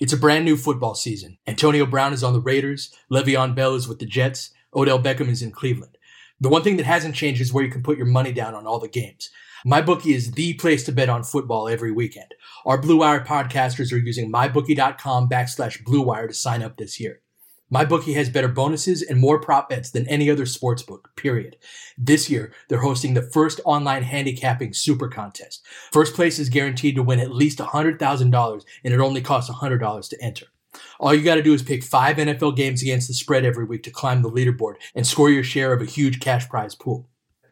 It's a brand new football season. Antonio Brown is on the Raiders, Le'Veon Bell is with the Jets, Odell Beckham is in Cleveland. The one thing that hasn't changed is where you can put your money down on all the games. MyBookie is the place to bet on football every weekend. Our Blue Wire podcasters are using mybookie.com backslash Blue Wire to sign up this year. MyBookie has better bonuses and more prop bets than any other sportsbook, period. This year, they're hosting the first online handicapping super contest. First place is guaranteed to win at least $100,000 and it only costs $100 to enter. All you got to do is pick five NFL games against the spread every week to climb the leaderboard and score your share of a huge cash prize pool.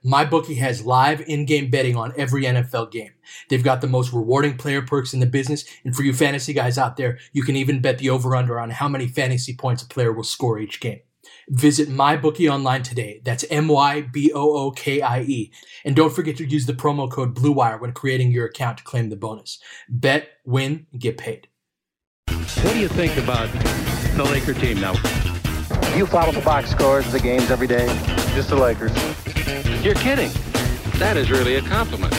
MyBookie has live in-game betting on every NFL game. They've got the most rewarding player perks in the business, and for you fantasy guys out there, you can even bet the over/under on how many fantasy points a player will score each game. Visit MyBookie online today. That's M-Y-B-O-O-K-I-E. And don't forget to use the promo code BLUEWIRE when creating your account to claim the bonus. Bet, win, get paid. What do you think about the Laker team now? You follow the box scores of the games every day? Just the Lakers. You're kidding. That is really a compliment.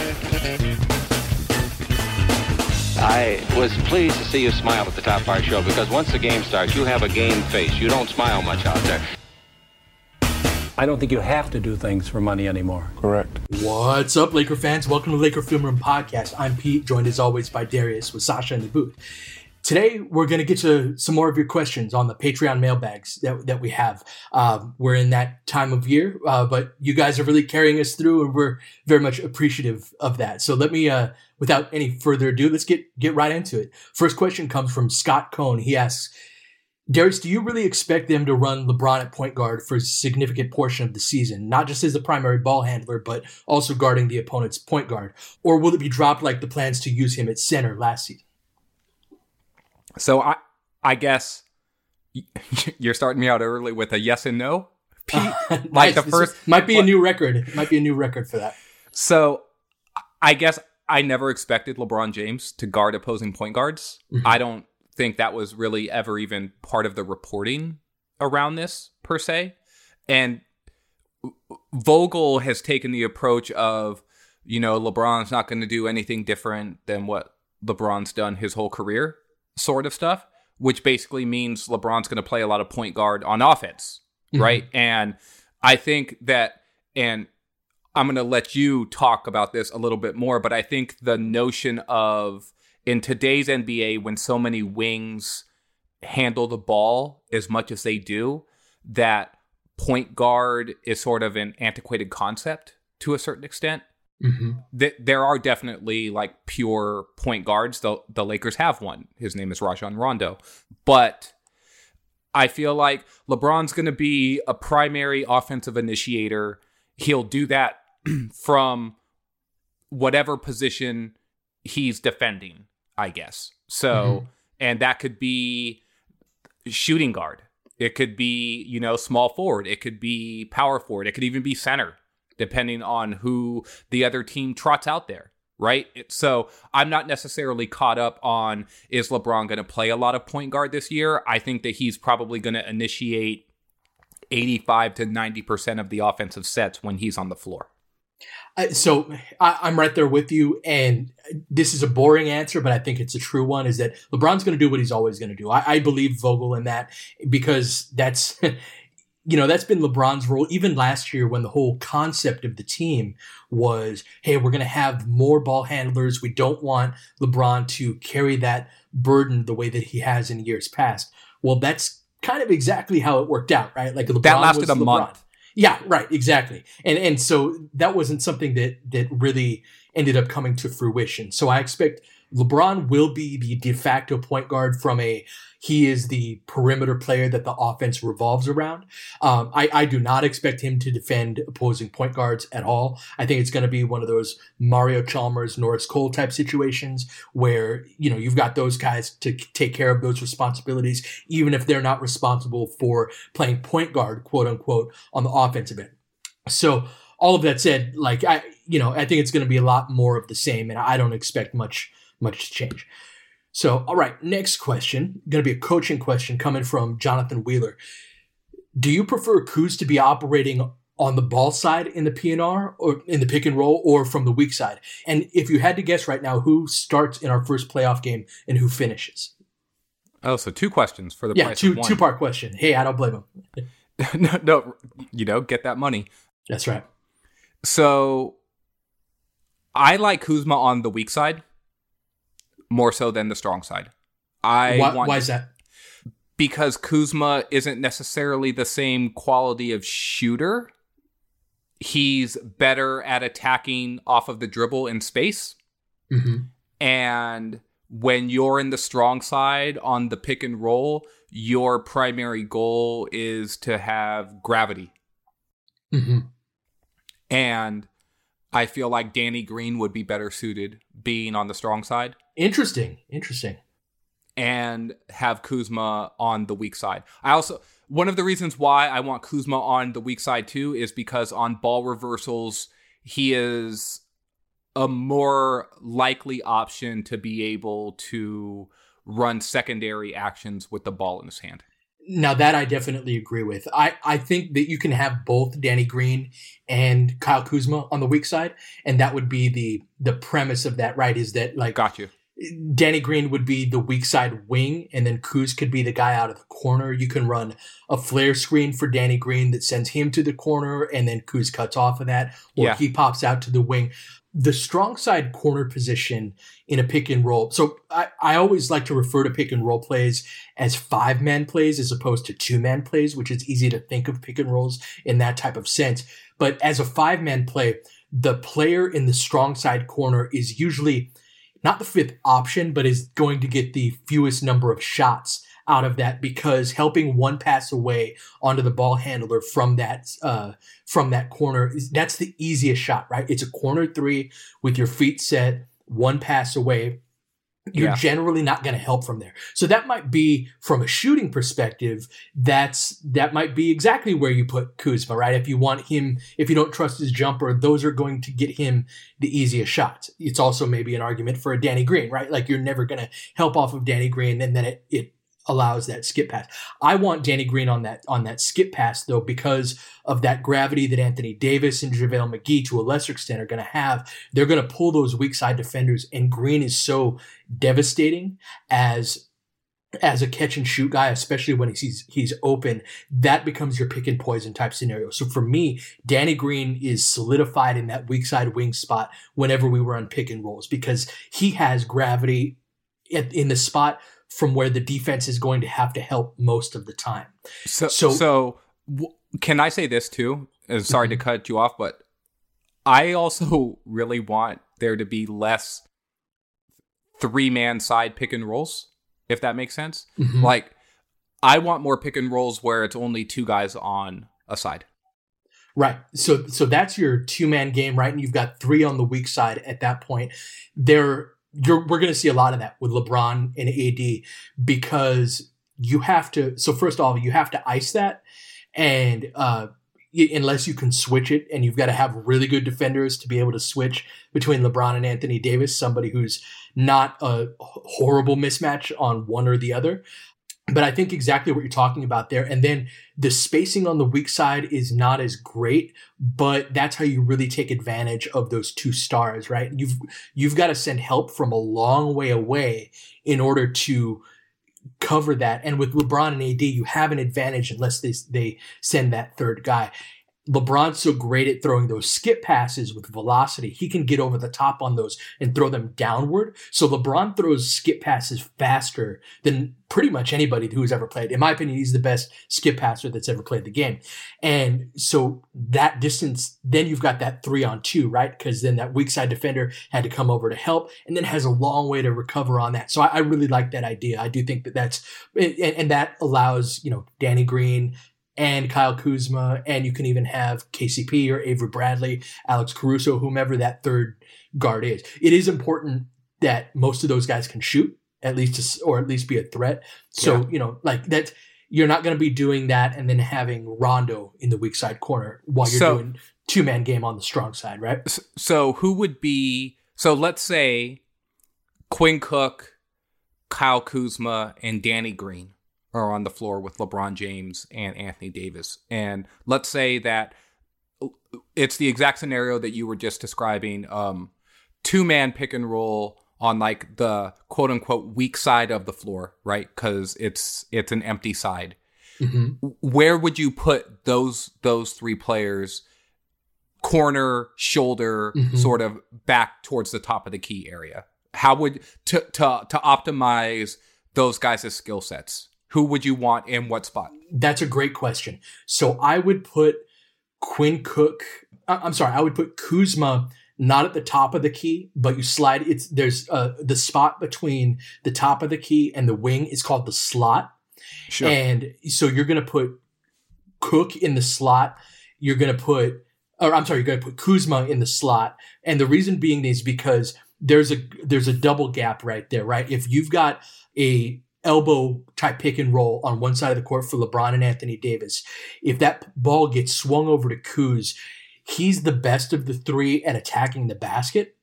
I was pleased to see you smile at the top of our show because once the game starts, you have a game face. You don't smile much out there. I don't think you have to do things for money anymore. Correct. What's up, Laker fans? Welcome to Laker Film Room Podcast. I'm Pete, joined as always by Darius with Sasha in the booth. Today, we're going to get to some more of your questions on the Patreon mailbags that, that we have. Um, we're in that time of year, uh, but you guys are really carrying us through, and we're very much appreciative of that. So let me, uh, without any further ado, let's get get right into it. First question comes from Scott Cohn. He asks, Darius, do you really expect them to run LeBron at point guard for a significant portion of the season, not just as the primary ball handler, but also guarding the opponent's point guard? Or will it be dropped like the plans to use him at center last season? So I I guess you're starting me out early with a yes and no. Pete, nice. like the first is- might be a new record. It might be a new record for that. So I guess I never expected LeBron James to guard opposing point guards. Mm-hmm. I don't think that was really ever even part of the reporting around this per se. And Vogel has taken the approach of, you know, LeBron's not going to do anything different than what LeBron's done his whole career, sort of stuff, which basically means LeBron's going to play a lot of point guard on offense, mm-hmm. right? And I think that, and I'm going to let you talk about this a little bit more, but I think the notion of in today's NBA, when so many wings handle the ball as much as they do, that point guard is sort of an antiquated concept to a certain extent. Th- there are definitely like pure point guards. The the Lakers have one. His name is Rajon Rondo, but I feel like LeBron's going to be a primary offensive initiator he'll do that from whatever position he's defending, I guess. So, mm-hmm. and that could be shooting guard. It could be, you know, small forward. It could be power forward. It could even be center, depending on who the other team trots out there, right? So I'm not necessarily caught up on is LeBron going to play a lot of point guard this year? I think that he's probably going to initiate 85 to 90% of the offensive sets when he's on the floor. Uh, so I, am right there with you, and this is a boring answer, but I think it's a true one. Is that LeBron's going to do what he's always going to do? I, I believe Vogel in that because that's you know that's been LeBron's role even last year when the whole concept of the team was, hey, we're going to have more ball handlers. We don't want LeBron to carry that burden the way that he has in years past. Well, that's kind of exactly how it worked out, right? Like LeBron that lasted a LeBron. month. Yeah, right, exactly. And and so that wasn't something that that really ended up coming to fruition. So I expect LeBron will be the de facto point guard from a he is the perimeter player that the offense revolves around. Um, I, I do not expect him to defend opposing point guards at all. I think it's going to be one of those Mario Chalmers, Norris Cole type situations where, you know, you've got those guys to take care of those responsibilities, even if they're not responsible for playing point guard, quote unquote, on the offensive end. So, all of that said, like I, you know, I think it's going to be a lot more of the same, and I don't expect much much to change. So, all right, next question. Going to be a coaching question coming from Jonathan Wheeler. Do you prefer Kuz to be operating on the ball side in the PNR or in the pick and roll or from the weak side? And if you had to guess right now, who starts in our first playoff game and who finishes? Oh, so two questions for the yeah, two two part question. Hey, I don't blame him. no, no, you know, get that money. That's right. So I like Kuzma on the weak side more so than the strong side. I why, want, why is that? Because Kuzma isn't necessarily the same quality of shooter. He's better at attacking off of the dribble in space. Mm-hmm. And when you're in the strong side on the pick and roll, your primary goal is to have gravity. Mm-hmm. And I feel like Danny Green would be better suited being on the strong side. Interesting. Interesting. And have Kuzma on the weak side. I also one of the reasons why I want Kuzma on the weak side too is because on ball reversals, he is a more likely option to be able to run secondary actions with the ball in his hand. Now that I definitely agree with. I, I think that you can have both Danny Green and Kyle Kuzma on the weak side, and that would be the the premise of that, right? Is that like got you. Danny Green would be the weak side wing, and then Kuz could be the guy out of the corner. You can run a flare screen for Danny Green that sends him to the corner, and then Kuz cuts off of that, or yeah. he pops out to the wing. The strong side corner position in a pick and roll. So I, I always like to refer to pick and roll plays as five man plays as opposed to two man plays, which is easy to think of pick and rolls in that type of sense. But as a five man play, the player in the strong side corner is usually not the fifth option, but is going to get the fewest number of shots out of that because helping one pass away onto the ball handler from that uh, from that corner that's the easiest shot, right? It's a corner three with your feet set, one pass away you're yeah. generally not going to help from there. So that might be from a shooting perspective. That's that might be exactly where you put Kuzma, right? If you want him, if you don't trust his jumper, those are going to get him the easiest shots. It's also maybe an argument for a Danny Green, right? Like you're never going to help off of Danny Green, and then it it allows that skip pass. I want Danny Green on that on that skip pass though because of that gravity that Anthony Davis and JaVale McGee to a lesser extent are going to have. They're going to pull those weak side defenders, and Green is so devastating as as a catch and shoot guy, especially when he's he's open, that becomes your pick and poison type scenario. So for me, Danny Green is solidified in that weak side wing spot whenever we run pick and rolls because he has gravity in the spot from where the defense is going to have to help most of the time. So, so, so w- can I say this too? Uh, sorry mm-hmm. to cut you off, but I also really want there to be less three man side pick and rolls, if that makes sense. Mm-hmm. Like, I want more pick and rolls where it's only two guys on a side. Right. So so that's your two man game, right? And you've got three on the weak side at that point. There you're we're gonna see a lot of that with LeBron and AD because you have to so first of all, you have to ice that and uh unless you can switch it and you've got to have really good defenders to be able to switch between LeBron and Anthony Davis, somebody who's not a horrible mismatch on one or the other. But I think exactly what you're talking about there. And then the spacing on the weak side is not as great, but that's how you really take advantage of those two stars, right? You've you've got to send help from a long way away in order to cover that. And with LeBron and AD, you have an advantage unless they they send that third guy. LeBron's so great at throwing those skip passes with velocity. He can get over the top on those and throw them downward. So LeBron throws skip passes faster than pretty much anybody who's ever played. In my opinion, he's the best skip passer that's ever played the game. And so that distance, then you've got that three on two, right? Because then that weak side defender had to come over to help and then has a long way to recover on that. So I, I really like that idea. I do think that that's, and, and that allows, you know, Danny Green, and Kyle Kuzma, and you can even have KCP or Avery Bradley, Alex Caruso, whomever that third guard is. It is important that most of those guys can shoot at least, to, or at least be a threat. So yeah. you know, like that, you're not going to be doing that and then having Rondo in the weak side corner while you're so, doing two man game on the strong side, right? So who would be? So let's say Quinn Cook, Kyle Kuzma, and Danny Green are on the floor with LeBron James and Anthony Davis. And let's say that it's the exact scenario that you were just describing um, two man pick and roll on like the quote unquote weak side of the floor, right? Because it's it's an empty side. Mm-hmm. Where would you put those those three players? Corner, shoulder, mm-hmm. sort of back towards the top of the key area. How would to to to optimize those guys' skill sets? Who would you want in what spot? That's a great question. So I would put Quinn Cook. Uh, I'm sorry, I would put Kuzma not at the top of the key, but you slide. It's there's uh, the spot between the top of the key and the wing is called the slot. Sure. And so you're going to put Cook in the slot. You're going to put, or I'm sorry, you're going to put Kuzma in the slot. And the reason being is because there's a there's a double gap right there, right? If you've got a elbow type pick and roll on one side of the court for LeBron and Anthony Davis. If that ball gets swung over to Kuz, he's the best of the three at attacking the basket.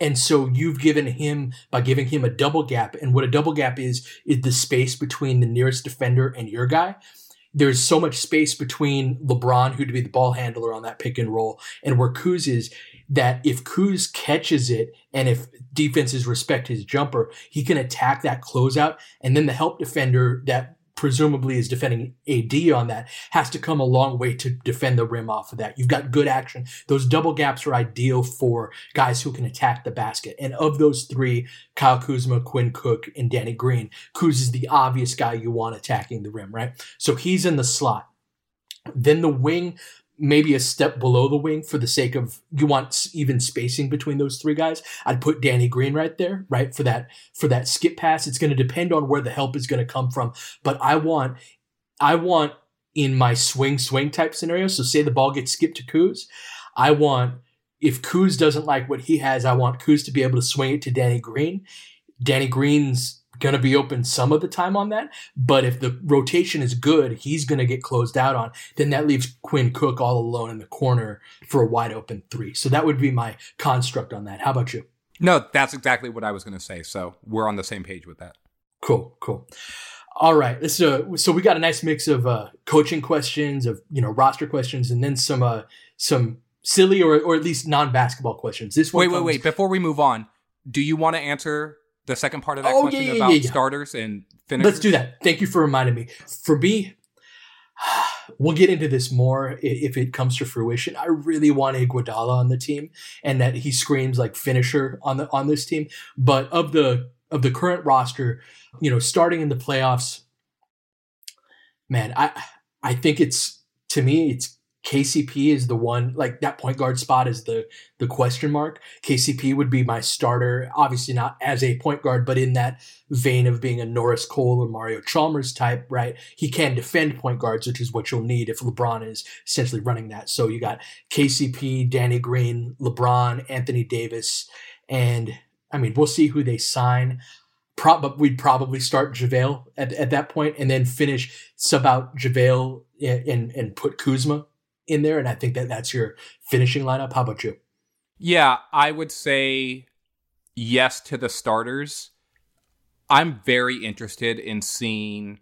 And so you've given him by giving him a double gap. And what a double gap is, is the space between the nearest defender and your guy. There's so much space between LeBron, who'd be the ball handler on that pick and roll, and where Kuz is, that if Kuz catches it and if defenses respect his jumper, he can attack that closeout. And then the help defender that presumably is defending AD on that has to come a long way to defend the rim off of that. You've got good action. Those double gaps are ideal for guys who can attack the basket. And of those three, Kyle Kuzma, Quinn Cook, and Danny Green, Kuz is the obvious guy you want attacking the rim, right? So he's in the slot. Then the wing maybe a step below the wing for the sake of you want even spacing between those three guys. I'd put Danny Green right there, right for that for that skip pass. It's going to depend on where the help is going to come from, but I want I want in my swing swing type scenario. So say the ball gets skipped to Kuz, I want if Kuz doesn't like what he has, I want Kuz to be able to swing it to Danny Green. Danny Green's going to be open some of the time on that. But if the rotation is good, he's going to get closed out on. Then that leaves Quinn Cook all alone in the corner for a wide open three. So that would be my construct on that. How about you? No, that's exactly what I was going to say. So we're on the same page with that. Cool, cool. All right, this uh, so we got a nice mix of uh, coaching questions, of you know roster questions, and then some uh, some silly or or at least non basketball questions. This one wait, comes- wait, wait. Before we move on, do you want to answer the second part of that oh, question yeah, yeah, about yeah, starters and finishers? Let's do that. Thank you for reminding me. For me, we'll get into this more if it comes to fruition. I really want Iguodala on the team, and that he screams like finisher on the on this team. But of the of the current roster, you know, starting in the playoffs, man, I I think it's to me it's KCP is the one like that point guard spot is the the question mark. KCP would be my starter, obviously not as a point guard, but in that vein of being a Norris Cole or Mario Chalmers type, right? He can defend point guards, which is what you'll need if LeBron is essentially running that. So you got KCP, Danny Green, LeBron, Anthony Davis, and I mean we'll see who they sign. Pro- but we'd probably start JaVale at, at that point and then finish sub out JaVale and, and, and put Kuzma in there, and I think that that's your finishing lineup. How about you? Yeah, I would say yes to the starters. I'm very interested in seeing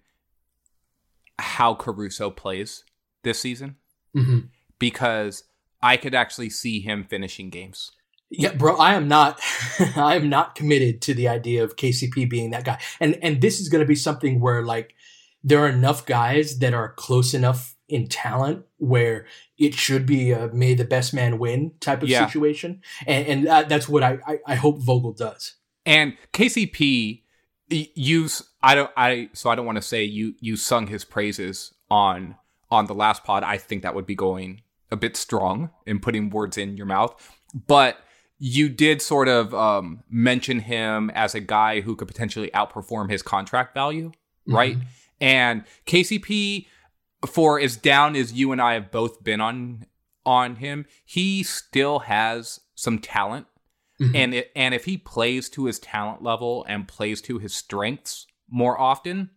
how Caruso plays this season mm-hmm. because I could actually see him finishing games. Yeah, bro, I am not I am not committed to the idea of KCP being that guy. And and this is going to be something where like there are enough guys that are close enough in talent where it should be a may the best man win type of yeah. situation. And, and that, that's what I, I, I hope Vogel does. And KCP, you, I don't, I, so I don't want to say you, you sung his praises on, on the last pod. I think that would be going a bit strong in putting words in your mouth, but you did sort of um, mention him as a guy who could potentially outperform his contract value, right? Mm-hmm. And KCP, for as down as you and I have both been on on him, he still has some talent. Mm-hmm. And it, and if he plays to his talent level and plays to his strengths more often,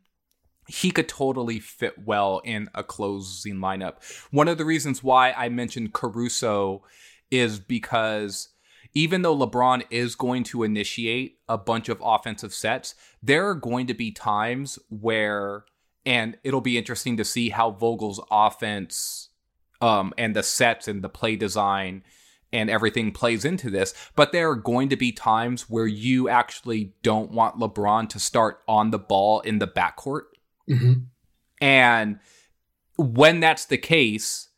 he could totally fit well in a closing lineup. One of the reasons why I mentioned Caruso is because even though LeBron is going to initiate a bunch of offensive sets, there are going to be times where and it'll be interesting to see how Vogel's offense um, and the sets and the play design and everything plays into this. But there are going to be times where you actually don't want LeBron to start on the ball in the backcourt. Mm-hmm. And when that's the case,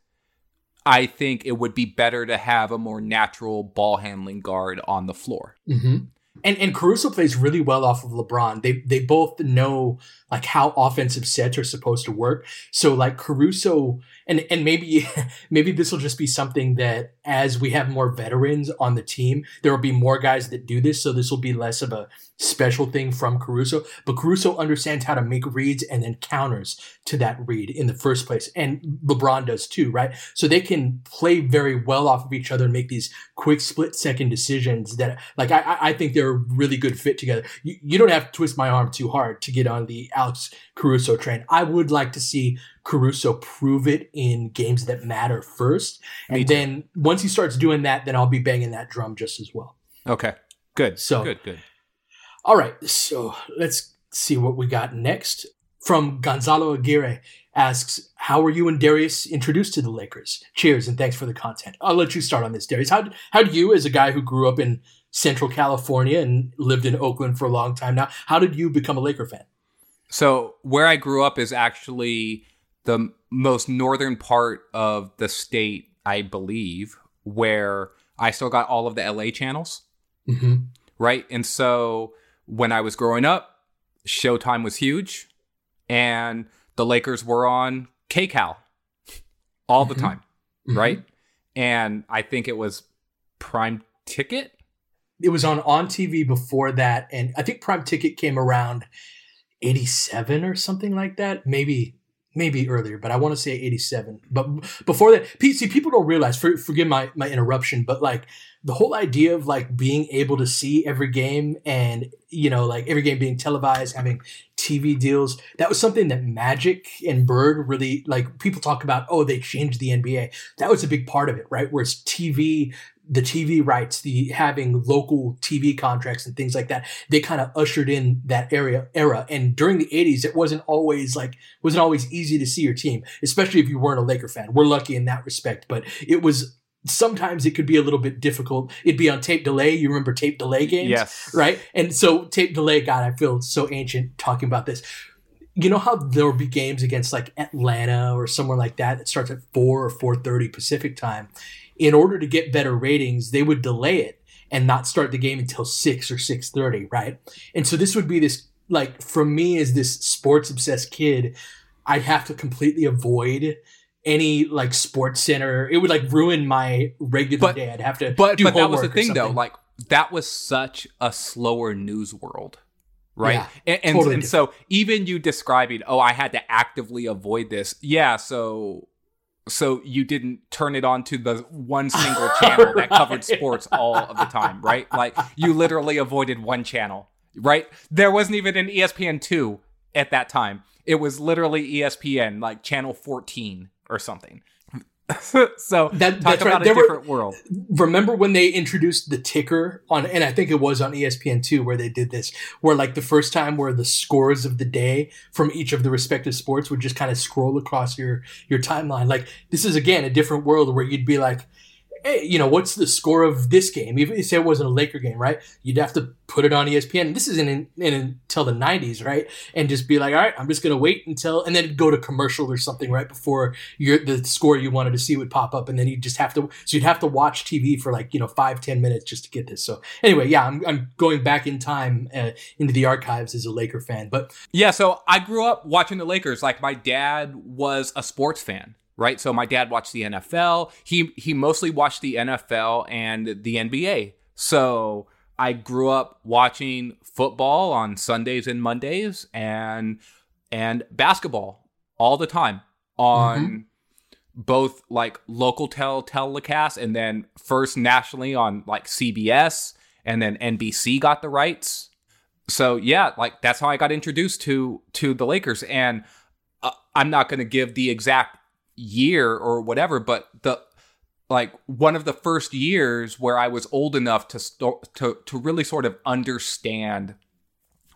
I think it would be better to have a more natural ball handling guard on the floor. Mm-hmm. And and Caruso plays really well off of LeBron. They they both know like how offensive sets are supposed to work. So like Caruso and and maybe maybe this will just be something that as we have more veterans on the team, there will be more guys that do this. So this will be less of a special thing from Caruso. But Caruso understands how to make reads and then counters to that read in the first place. And LeBron does too, right? So they can play very well off of each other and make these quick split second decisions that like I I think they're a really good fit together. You, you don't have to twist my arm too hard to get on the Alex Caruso train. I would like to see Caruso prove it in games that matter first. And then once he starts doing that, then I'll be banging that drum just as well. Okay. Good. So good, good. All right. So let's see what we got next. From Gonzalo Aguirre asks, How were you and Darius introduced to the Lakers? Cheers and thanks for the content. I'll let you start on this, Darius. How how do you, as a guy who grew up in Central California and lived in Oakland for a long time now, how did you become a Laker fan? So where I grew up is actually the most northern part of the state, I believe, where I still got all of the LA channels. Mm-hmm. Right. And so when I was growing up, Showtime was huge and the Lakers were on KCAL all the mm-hmm. time. Mm-hmm. Right. And I think it was Prime Ticket. It was on on TV before that. And I think Prime Ticket came around 87 or something like that. Maybe maybe earlier, but I want to say 87. But before that, see, people don't realize, for, forgive my, my interruption, but like the whole idea of like being able to see every game and, you know, like every game being televised, having TV deals, that was something that Magic and Bird really, like people talk about, oh, they changed the NBA. That was a big part of it, right? Whereas TV the TV rights, the having local TV contracts and things like that, they kind of ushered in that area era. And during the 80s, it wasn't always like wasn't always easy to see your team, especially if you weren't a Laker fan. We're lucky in that respect, but it was sometimes it could be a little bit difficult. It'd be on tape delay. You remember tape delay games? Yes. Right? And so tape delay, God, I feel so ancient talking about this. You know how there will be games against like Atlanta or somewhere like that that starts at 4 or 4.30 Pacific time in order to get better ratings, they would delay it and not start the game until 6 or 6:30, right? And so this would be this like for me as this sports obsessed kid, I'd have to completely avoid any like sports center. It would like ruin my regular But- day. I'd have to but but that was the thing though like that was such a slower news world right Yeah, and and, totally and so even you describing oh i had to actively avoid this yeah so so you didn't turn it on to the one single channel that covered sports all of the time right? Like you literally avoided one channel right? There wasn't even an E espn2 at that time. It was literally espn like channel 14 or something so That- talk that's right. about a There were- different world remember when they introduced the ticker on and i think it was on E espn2 where they did this where like the first time where the scores of the day from each of the respective sports would just kind of scroll across your your timeline like this is again a different world where you'd be like hey, you know what's the score of this game? Even say it wasn't a laker game right? You'd have to put it on espn this isn't in, in, until the 90s right? And just be like all right i'm just going to wait until and then go to commercial or something right? Before your the score you wanted to see would pop up and then you just have to so you'd have to watch tv for like you know five ten minutes just to get this. So anyway yeah i'm, I'm going back in time uh, into the archives as a laker fan. But Yeah, so I grew up watching the Lakers. Like my dad was a sports fan, right? So my dad watched the NFL. He he mostly watched the NFL and the NBA. So I grew up watching football on Sundays and Mondays and and basketball all the time on both like local tel telecasts and then first nationally on like CBS and then NBC got the rights so yeah like that's how i got introduced to to the lakers and uh, i'm not going to give the exact year or whatever but the like one of the first years where i was old enough to to to really sort of understand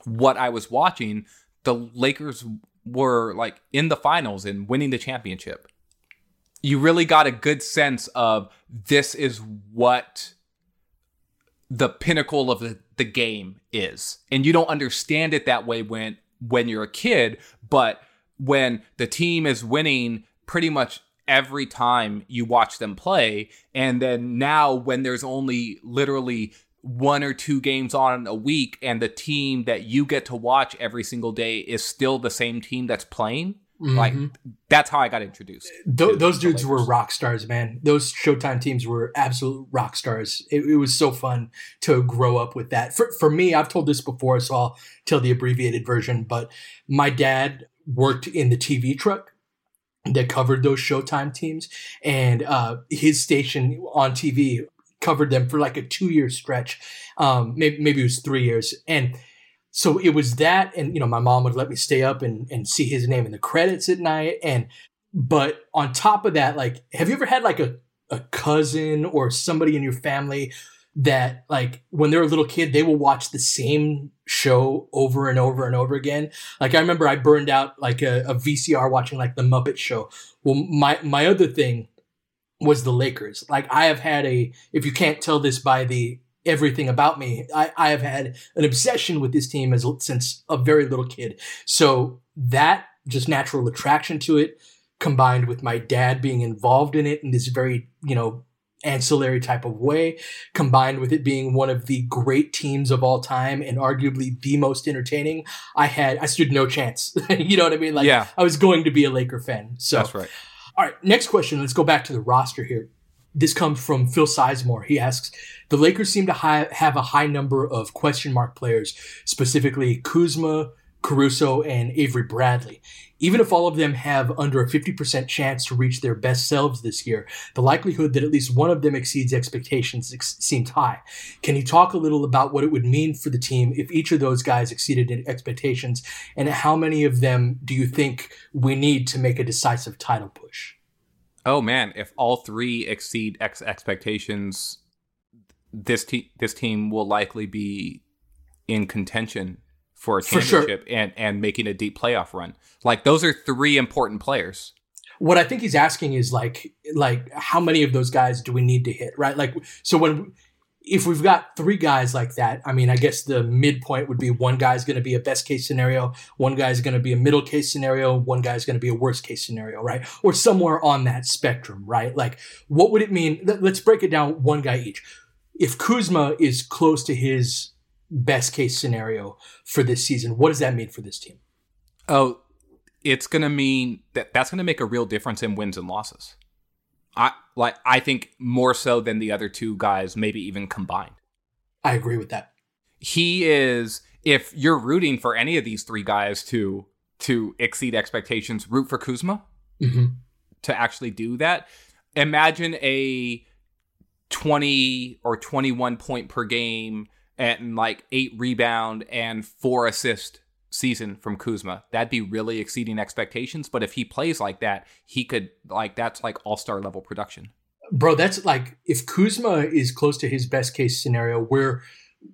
what i was watching the lakers were like in the finals and winning the championship. You really got a good sense of this is what the pinnacle of the, the game is. And you don't understand it that way when when you're a kid but when the team is winning pretty much every time you watch them play and then now when there's only literally one or two games on a week and the team that you get to watch every single day is still the same team that's playing like mm-hmm. that's how i got introduced Th- those dudes were rock stars, man. Those Showtime teams were absolute rock stars. It, it was so fun to grow up with that. For, for me, I've told this before, so I'll tell the abbreviated version. But my dad worked in the TV truck that covered those Showtime teams, and uh, his station on TV covered them for like a two year stretch. Um, maybe maybe it was three years, and so it was that and you know my mom would let me stay up and, and see his name in the credits at night and but on top of that like have you ever had like a, a cousin or somebody in your family that like when they're a little kid they will watch the same show over and over and over again like i remember i burned out like a, a vcr watching like the muppet show well my my other thing was the lakers like i have had a if you can't tell this by the everything about me. I, I have had an obsession with this team as since a very little kid. So that just natural attraction to it, combined with my dad being involved in it in this very you know ancillary type of way, combined with it being one of the great teams of all time and arguably the most entertaining, I had I stood no chance. you know what I mean? Like Yeah. I was going to be a Laker fan. So that's right all right, next question. Let's go back to the roster here. This comes from Phil Sizemore. He asks, the Lakers seem to hi- have a high number of question mark players, specifically Kuzma, Caruso, and Avery Bradley. Even if all of them have under a 50% chance to reach their best selves this year, the likelihood that at least one of them exceeds expectations ex- seems high. Can you talk a little about what it would mean for the team if each of those guys exceeded expectations, and how many of them do you think we need to make a decisive title push? Oh man, if all three exceed ex- expectations, this te- this team will likely be in contention for a For sure. championship and and making a deep playoff run. Like those are three important players. what I think he's asking is like like how many of those guys do we need to hit, right? Like so when if we've got three guys like that, I mean, I guess the midpoint would be one guy's going to be a best case scenario, one guy's going to be a middle case scenario, one guy's going to be a worst case scenario, right? Or somewhere on that spectrum, right? Like what would it mean? Let's break it down one guy each. If Kuzma is close to his best case scenario for this season, what does that mean for this team? Oh, it's going to mean that that's going to make a real difference in wins and losses. I like I think more so than the other two guys, maybe even combined. I agree with that. He is if you're rooting for any of these three guys to to exceed expectations, root for Kuzma mm-hmm. to actually do that. Imagine a 20 or 21 point per game and like eight rebound and four assist season from Kuzma. That'd be really exceeding expectations. But if he plays like that, he could like that's like all star level production. Bro, that's like if Kuzma is close to his best case scenario, we're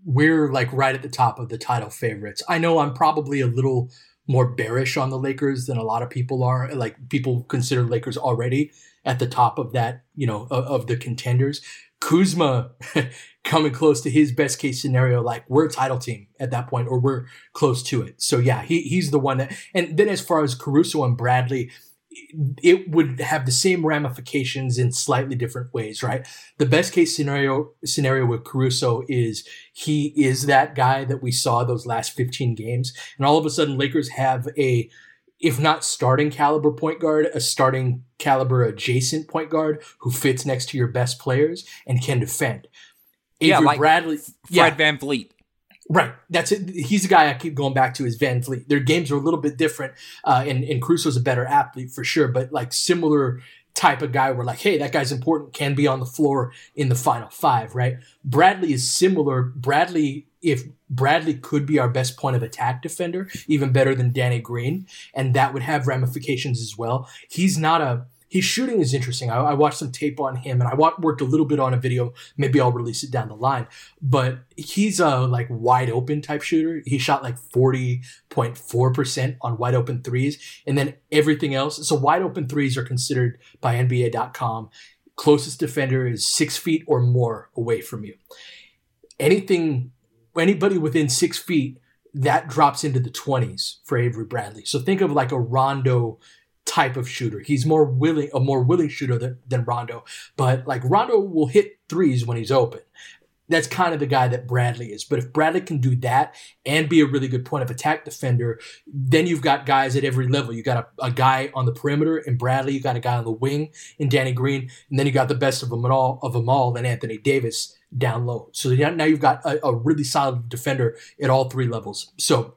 we're like right at the top of the title favorites. I know I'm probably a little more bearish on the Lakers than a lot of people are. Like people consider Lakers already at the top of that, you know, of, of the contenders. Kuzma coming close to his best case scenario, like we're a title team at that point, or we're close to it. So yeah, he, he's the one that. And then as far as Caruso and Bradley, it would have the same ramifications in slightly different ways, right? The best case scenario scenario with Caruso is he is that guy that we saw those last 15 games, and all of a sudden Lakers have a if not starting caliber point guard, a starting caliber adjacent point guard who fits next to your best players and can defend. Yeah, like Bradley, Fred yeah. VanVleet. Right. That's it. He's the guy I keep going back to is VanVleet. Their games are a little bit different, uh, and, and Caruso's a better athlete for sure, but like similar type of guy where like, hey, that guy's important, can be on the floor in the final five, right? Bradley is similar. Bradley if Bradley could be our best point of attack defender, even better than Danny Green, and that would have ramifications as well. He's not a his shooting is interesting. I, I watched some tape on him, and I worked a little bit on a video. Maybe I'll release it down the line. But he's a like wide open type shooter. He shot like forty point four percent on wide open threes, and then everything else. So wide open threes are considered by NBA.com. Closest defender is six feet or more away from you. Anything anybody within six feet, that drops into the 20s for Avery Bradley. So think of like a Rondo type of shooter. He's more willing, a more willing shooter than, than Rondo, but like Rondo will hit threes when he's open. That's kind of the guy that Bradley is. But if Bradley can do that and be a really good point of attack defender, then you've got guys at every level. You got a, a guy on the perimeter in Bradley, you got a guy on the wing in Danny Green, and then you got the best of them all of them all in Anthony Davis down low. So now you've got a, a really solid defender at all three levels. So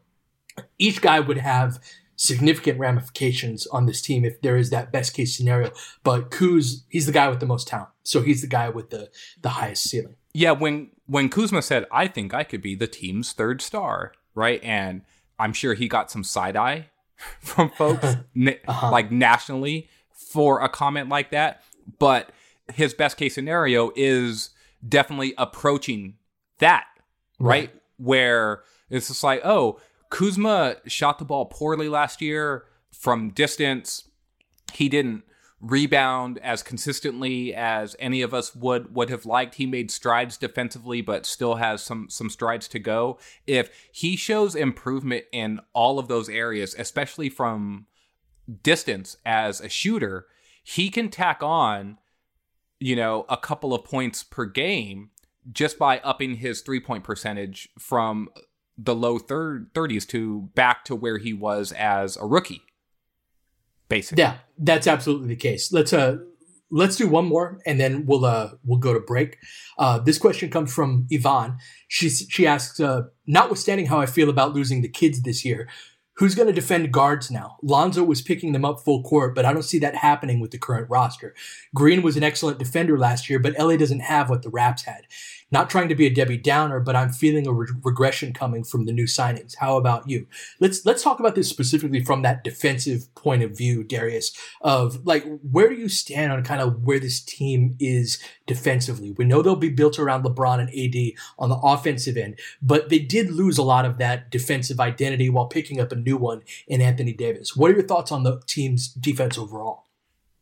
each guy would have significant ramifications on this team if there is that best case scenario. But Kuz, he's the guy with the most talent. So he's the guy with the, the highest ceiling. Yeah, when when Kuzma said, I think I could be the team's third star, right? And I'm sure he got some side eye from folks uh-huh. like nationally for a comment like that. But his best case scenario is definitely approaching that, right? right? Where it's just like, oh, Kuzma shot the ball poorly last year from distance. He didn't rebound as consistently as any of us would would have liked. He made strides defensively, but still has some some strides to go. If he shows improvement in all of those areas, especially from distance as a shooter, he can tack on you know, a couple of points per game just by upping his three point percentage from the low third 30s to back to where he was as a rookie. Basically. Yeah, that's absolutely the case. Let's uh let's do one more and then we'll uh we'll go to break. Uh this question comes from Yvonne. She she asks uh notwithstanding how I feel about losing the kids this year, Who's going to defend guards now? Lonzo was picking them up full court, but I don't see that happening with the current roster. Green was an excellent defender last year, but LA doesn't have what the Raps had. Not trying to be a Debbie Downer, but I'm feeling a re- regression coming from the new signings. How about you? Let's let's talk about this specifically from that defensive point of view, Darius. Of like, where do you stand on kind of where this team is defensively? We know they'll be built around LeBron and AD on the offensive end, but they did lose a lot of that defensive identity while picking up a new one in Anthony Davis. What are your thoughts on the team's defense overall?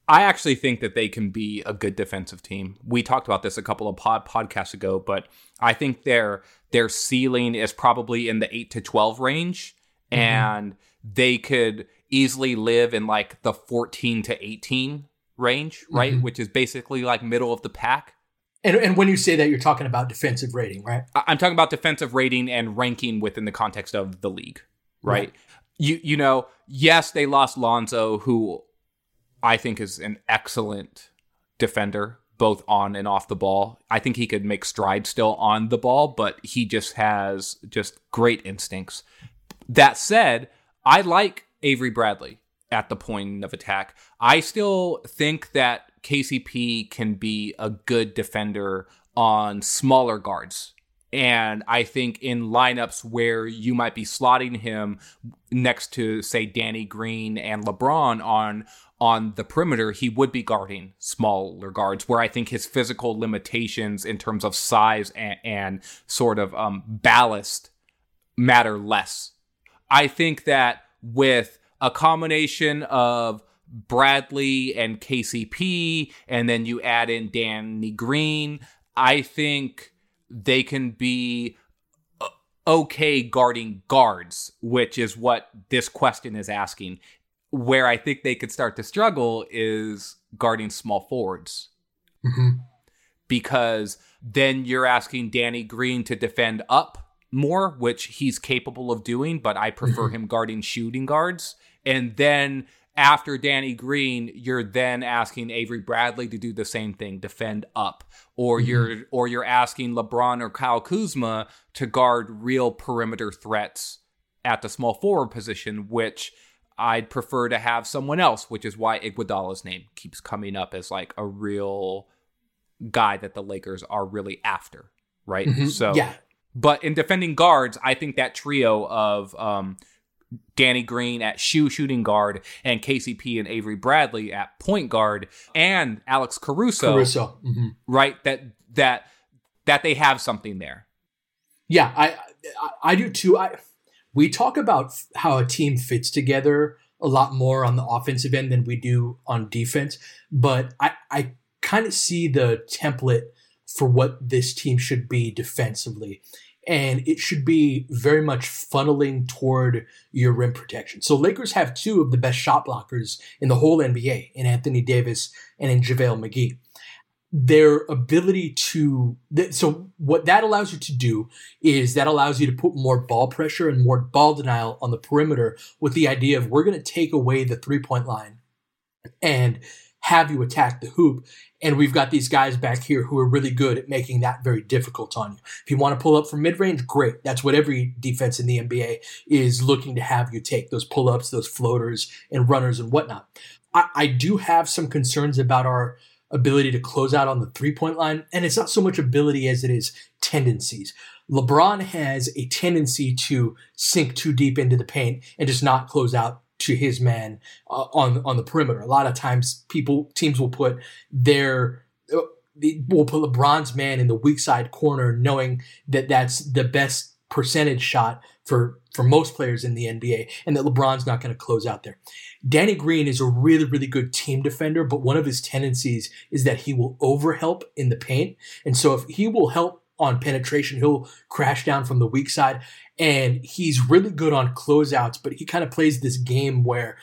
I actually think that they can be a good defensive team. We talked about this a couple of pod podcasts ago, but I think their their ceiling is probably in the 8 to 12 range mm-hmm. and they could easily live in like the 14 to 18 range, right? Mm-hmm. Which is basically like middle of the pack. And, and when you say that, you're talking about defensive rating, right? I'm talking about defensive rating and ranking within the context of the league, right? right. you you know, yes, they lost Lonzo, who I think is an excellent defender, both on and off the ball. I think he could make strides still on the ball, but he just has just great instincts. That said, I like Avery Bradley at the point of attack. I still think that KCP can be a good defender on smaller guards. And I think in lineups where you might be slotting him next to, say, Danny Green and LeBron on on the perimeter, he would be guarding smaller guards. Where I think his physical limitations in terms of size and, and sort of um, ballast matter less. I think that with a combination of Bradley and KCP, and then you add in Danny Green, I think they can be uh, okay guarding guards, which is what this question is asking. Where I think they could start to struggle is guarding small forwards. Mm-hmm. Because then you're asking Danny Green to defend up more, which he's capable of doing, but I prefer mm-hmm. him guarding shooting guards. And then after Danny Green, you're then asking Avery Bradley to do the same thing, defend up, or mm-hmm. you're or you're asking LeBron or Kyle Kuzma to guard real perimeter threats at the small forward position, which I'd prefer to have someone else, which is why Iguodala's name keeps coming up as like a real guy that the Lakers are really after, right? Mm-hmm. So yeah. But in defending guards, I think that trio of um, Danny Green at shoe shooting guard and KCP and Avery Bradley at point guard and Alex Caruso. Caruso. Mm-hmm. Right? That that that they have something there. Yeah, I I, I do too. I we talk about how a team fits together a lot more on the offensive end than we do on defense, but I I kind of see the template for what this team should be defensively and it should be very much funneling toward your rim protection. So Lakers have two of the best shot blockers in the whole NBA, in Anthony Davis and in JaVale McGee. Their ability to so what that allows you to do is that allows you to put more ball pressure and more ball denial on the perimeter with the idea of we're going to take away the three point line and have you attack the hoop. And we've got these guys back here who are really good at making that very difficult on you. If you want to pull up from mid range, great. That's what every defense in the NBA is looking to have you take those pull ups, those floaters, and runners and whatnot. I, I do have some concerns about our ability to close out on the three point line. And it's not so much ability as it is tendencies. LeBron has a tendency to sink too deep into the paint and just not close out to his man uh, on on the perimeter. A lot of times, people teams will put their uh, will put LeBron's man in the weak side corner, knowing that that's the best percentage shot for for most players in the NBA, and that LeBron's not going to close out there. Danny Green is a really really good team defender, but one of his tendencies is that he will overhelp in the paint, and so if he will help on penetration. He'll crash down from the weak side and he's really good on closeouts, but he kind of plays this game where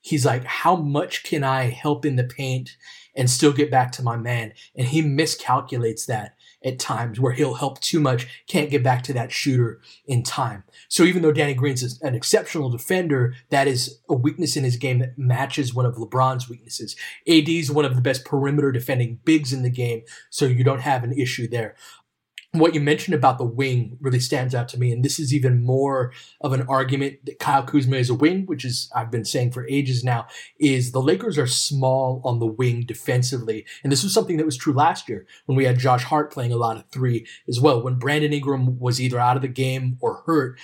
he's like, how much can I help in the paint and still get back to my man? And he miscalculates that at times where he'll help too much, can't get back to that shooter in time. So even though Danny Green's an exceptional defender, that is a weakness in his game that matches one of LeBron's weaknesses. AD is one of the best perimeter defending bigs in the game, so you don't have an issue there what you mentioned about the wing really stands out to me. And this is even more of an argument that Kyle Kuzma is a wing, which is I've been saying for ages now, is the Lakers are small on the wing defensively. And this was something that was true last year when we had Josh Hart playing a lot of three as well. When Brandon Ingram was either out of the game or hurt,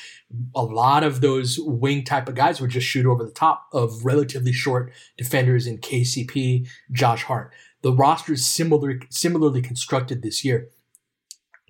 a lot of those wing type of guys would just shoot over the top of relatively short defenders in KCP, Josh Hart. The roster is similar, similarly constructed this year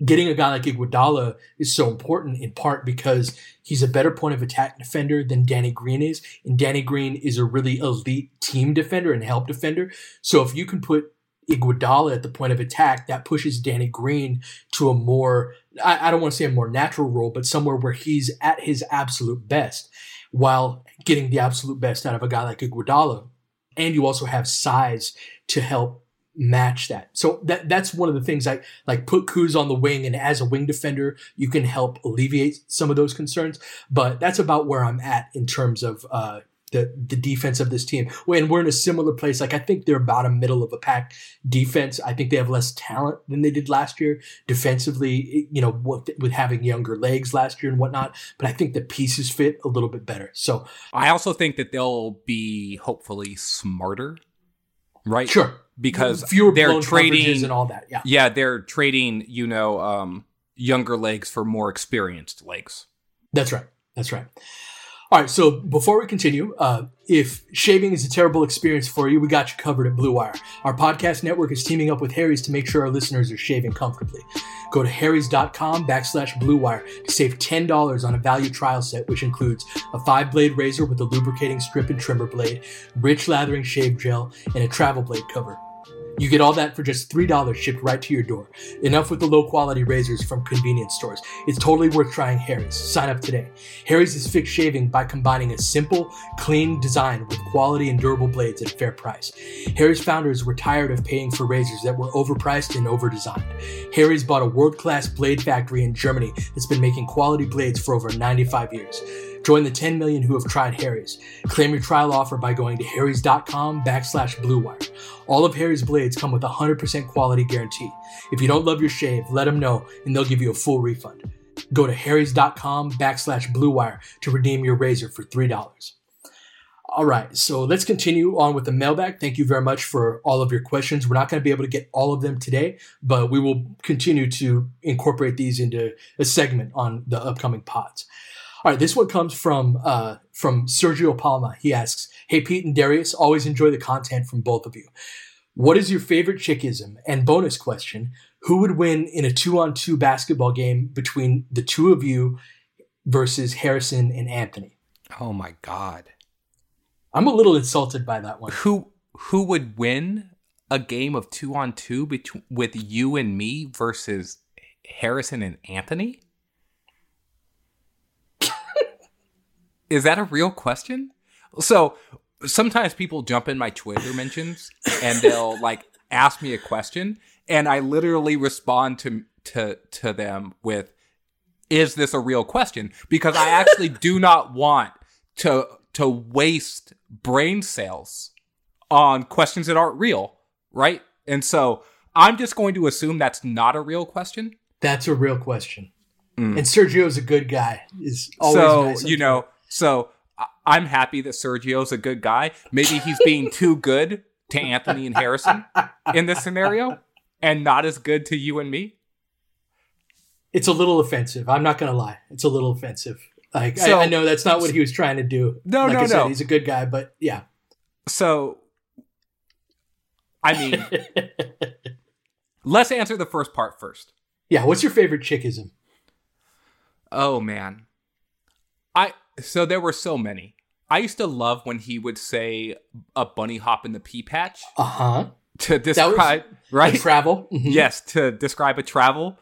getting a guy like Iguodala is so important in part because he's a better point of attack defender than Danny Green is, and Danny Green is a really elite team defender and help defender. So if you can put Iguodala at the point of attack, that pushes Danny Green to a more I, I don't want to say a more natural role, but somewhere where he's at his absolute best, while getting the absolute best out of a guy like Iguodala. And you also have size to help match that. So that that's one of the things I like put Kuz on the wing and as a wing defender, you can help alleviate some of those concerns. But that's about where I'm at in terms of uh the, the defense of this team. When we're in a similar place, like I think they're about a middle of a pack defense. I think they have less talent than they did last year defensively, you know, with, with having younger legs last year and whatnot. But I think the pieces fit a little bit better. So I also think that they'll be hopefully smarter, right? Sure because fewer they're trading and all that. Yeah, yeah, they're trading. You know, um, younger legs for more experienced legs. That's right. That's right. All right. So before we continue, uh, if shaving is a terrible experience for you, we got you covered at Blue Wire. Our podcast network is teaming up with Harry's to make sure our listeners are shaving comfortably. Go to harrys.com backslash Blue Wire to save $10 on a value trial set, which includes a five blade razor with a lubricating strip and trimmer blade, rich lathering shave gel, and a travel blade cover. You get all that for just $3 shipped right to your door. Enough with the low quality razors from convenience stores. It's totally worth trying Harry's. Sign up today. Harry's is fixed shaving by combining a simple, clean design with quality and durable blades at a fair price. Harry's founders were tired of paying for razors that were overpriced and overdesigned. Harry's bought a world class blade factory in Germany that's been making quality blades for over 95 years. Join the 10 million who have tried Harry's. Claim your trial offer by going to harrys.com backslash bluewire. All of Harry's blades come with a 100% quality guarantee. If you don't love your shave, let them know and they'll give you a full refund. Go to harrys.com backslash bluewire to redeem your razor for $3. All right, so let's continue on with the mailbag. Thank you very much for all of your questions. We're not going to be able to get all of them today, but we will continue to incorporate these into a segment on the upcoming pods. All right, this one comes from uh, from Sergio Palma. He asks, "Hey Pete and Darius, always enjoy the content from both of you. What is your favorite chickism? And bonus question: Who would win in a two-on-two basketball game between the two of you versus Harrison and Anthony?" Oh my god, I'm a little insulted by that one. Who who would win a game of two-on-two between with you and me versus Harrison and Anthony? Is that a real question? So sometimes people jump in my Twitter mentions and they'll like ask me a question, and I literally respond to to to them with, "Is this a real question?" Because I actually do not want to to waste brain cells on questions that aren't real, right? And so I'm just going to assume that's not a real question. That's a real question. Mm. And Sergio's a good guy. Is always so nice you know so I'm happy that Sergio's a good guy. Maybe he's being too good to Anthony and Harrison in this scenario and not as good to you and me. It's a little offensive. I'm not going to lie. It's a little offensive. Like so, I, I, know that's not what he was trying to do. No, like no, said, no. He's a good guy, but yeah. So, I mean, let's answer the first part first. Yeah. What's your favorite chickism? Oh man, I so there were so many. I used to love when he would say a bunny hop in the pea patch. Uh huh. To describe right travel. Mm-hmm. Yes, to describe a travel.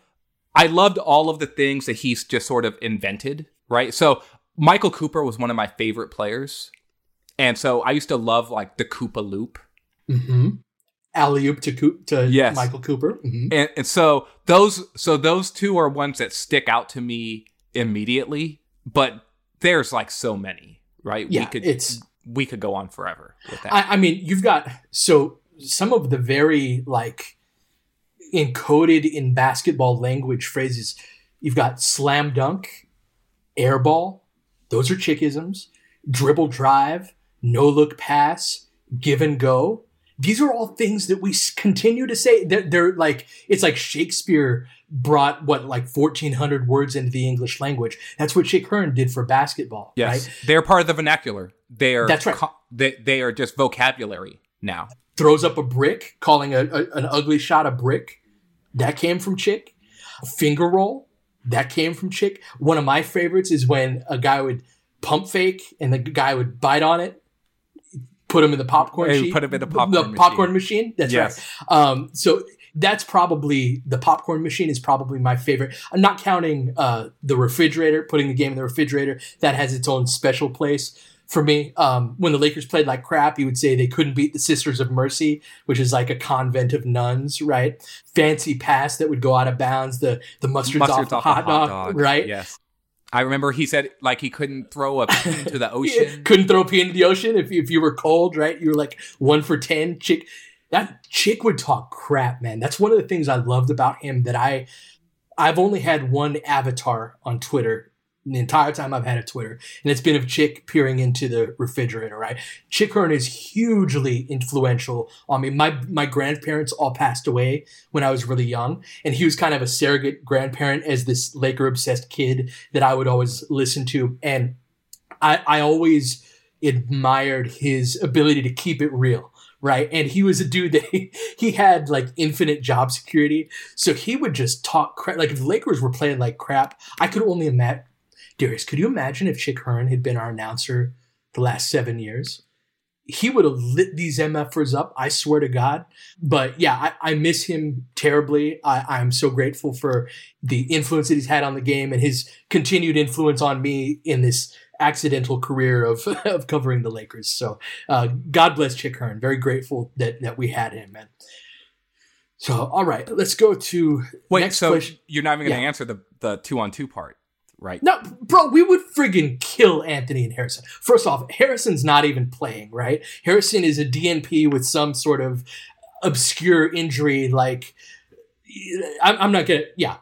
I loved all of the things that he's just sort of invented. Right. So Michael Cooper was one of my favorite players, and so I used to love like the Coop-a-loop. Mm-hmm. Alley oop to, Co- to yes. Michael Cooper. Mm-hmm. And, and so those so those two are ones that stick out to me immediately. But there's like so many, right? Yeah, we could it's we could go on forever with that. I, I mean, you've got so some of the very like encoded in basketball language phrases. You've got slam dunk, airball, those are chickisms, dribble drive, no look pass, give and go. These are all things that we continue to say. They're, they're like, it's like Shakespeare brought what like 1400 words into the english language. That's what chick hearn did for basketball yes. right? they're part of the vernacular. They are that's right. co- they, they are just vocabulary now. Throws up a brick calling a, a, an ugly shot a brick. That came from chick. Finger roll. That came from chick. One of my favorites is when a guy would pump fake and the guy would bite on it put them in the popcorn hey, put them in the popcorn the machine. popcorn machine that's yes. right um, so that's probably the popcorn machine is probably my favorite. I'm not counting uh, the refrigerator, putting the game in the refrigerator. That has its own special place for me. Um, when the Lakers played like crap, he would say they couldn't beat the Sisters of Mercy, which is like a convent of nuns, right? Fancy pass that would go out of bounds. The the mustard's, Mustard's off, the hot, dog, right? Yes. I remember he said like he couldn't throw a pea into the ocean. couldn't throw a into the ocean if if you were cold, right? You were like one for ten. Chick, that chick would talk crap, man. That's one of the things I loved about him. That I, I've only had one avatar on Twitter the entire time I've had a Twitter, and it's been of Chick peering into the refrigerator. Right, Chick Hearn is hugely influential on me. My my grandparents all passed away when I was really young, and he was kind of a surrogate grandparent as this Laker obsessed kid that I would always listen to, and I I always admired his ability to keep it real right? And he was a dude that he, he had like infinite job security. So he would just talk crap. Like if the Lakers were playing like crap, I could only imagine. Darius, could you imagine if Chick Hearn had been our announcer the last seven years? He would have lit these MFers up, I swear to God. But yeah, I, I miss him terribly. I, I'm so grateful for the influence that he's had on the game and his continued influence on me in this accidental career of, of covering the Lakers. So uh, God bless Chick Hearn. Very grateful that, that we had him, man. So, all right, let's go to Wait, next so question. you're not even going to Yeah. answer the the two on two part, right? No, bro, we would friggin' kill Anthony and Harrison. First off, Harrison's not even playing, right? Harrison is a DNP with some sort of obscure injury. Like, I'm, I'm not gonna, yeah.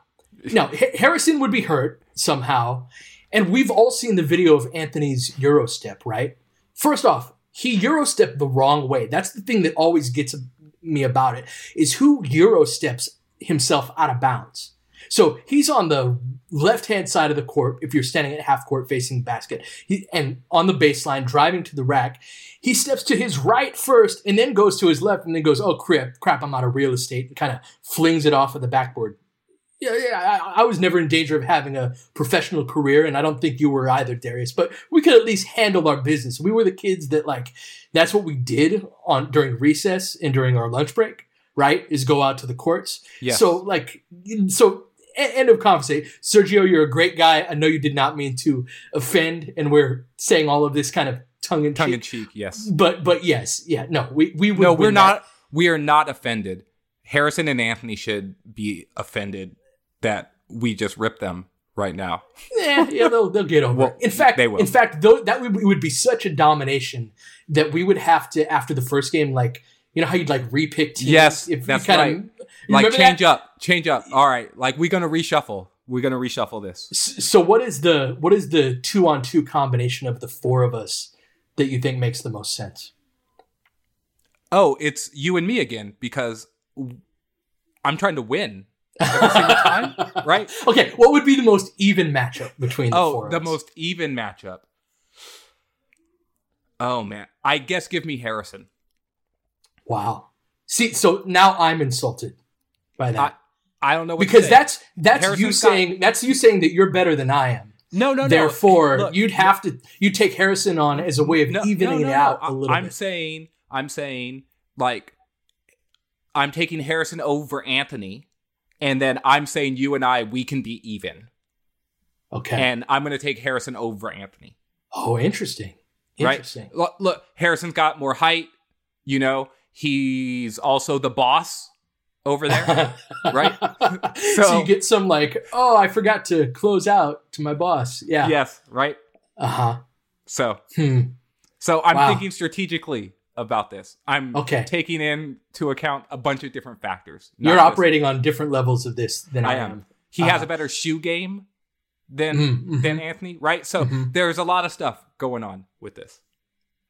No, Ha- Harrison would be hurt somehow. And we've all seen the video of Anthony's Eurostep, right? First off, he Eurostepped the wrong way. That's the thing that always gets me about it, is who Eurosteps himself out of bounds. So he's on the left hand side of the court if you're standing at half court facing the basket. He, and on the baseline, driving to the rack, he steps to his right first and then goes to his left and then goes, oh crap, crap, I'm out of real estate and kind of flings it off of the backboard. Yeah, yeah, I, I was never in danger of having a professional career, and I don't think you were either, Darius. But we could at least handle our business. We were the kids that like that's what we did on during recess and during our lunch break, right? Is go out to the courts. Yes. So like, so end of conversation. Sergio, you're a great guy. I know you did not mean to offend, and we're saying all of this kind of tongue in Tongue in cheek. cheek, yes. But but yes, yeah, no, we we No, we're not. that. We are not offended. Harrison and Anthony should be offended that we just ripped them right now. yeah, yeah, they'll, they'll get over Well, it. In fact, they will. in fact, though, that would, would be such a domination that we would have to after the first game, like you know how you'd like repick teams. Yes, if that's you kinda, right. you Like change that? up, change up. All right, like we're gonna reshuffle. We're gonna reshuffle this. So what is the what is the two on two combination of the four of us that you think makes the most sense? Oh, it's you and me again because I'm trying to win every single time, right? Okay, what would be the most even matchup between the oh, four? Oh, the most even matchup. Oh man, I guess give me Harrison. Wow. See, so now I'm insulted by that I don't know because that's that's you Harrison's got- saying that's you saying that you're better than I am. no, no, no. Therefore, Look, you'd have to you take Harrison on as a way of no, evening no, it out a little I'm bit. saying, I'm saying, like, I'm taking Harrison over Anthony, and then I'm saying you and I we can be even, okay. and I'm going to take Harrison over Anthony. oh, interesting. Right? Interesting. Look, look, Harrison's got more height. You know, he's also the boss over there. right? so, So- you get some like, oh, I forgot to close out to my boss. Yeah. Yes, right. Uh huh. So, Hmm. so I'm Wow. thinking strategically about this. I'm Okay. taking into account a bunch of different factors. You're operating on different levels of this than I, I am. He has Uh-huh. a better shoe game than Mm, mhm. than Anthony, right? So Mhm. there's a lot of stuff going on with this.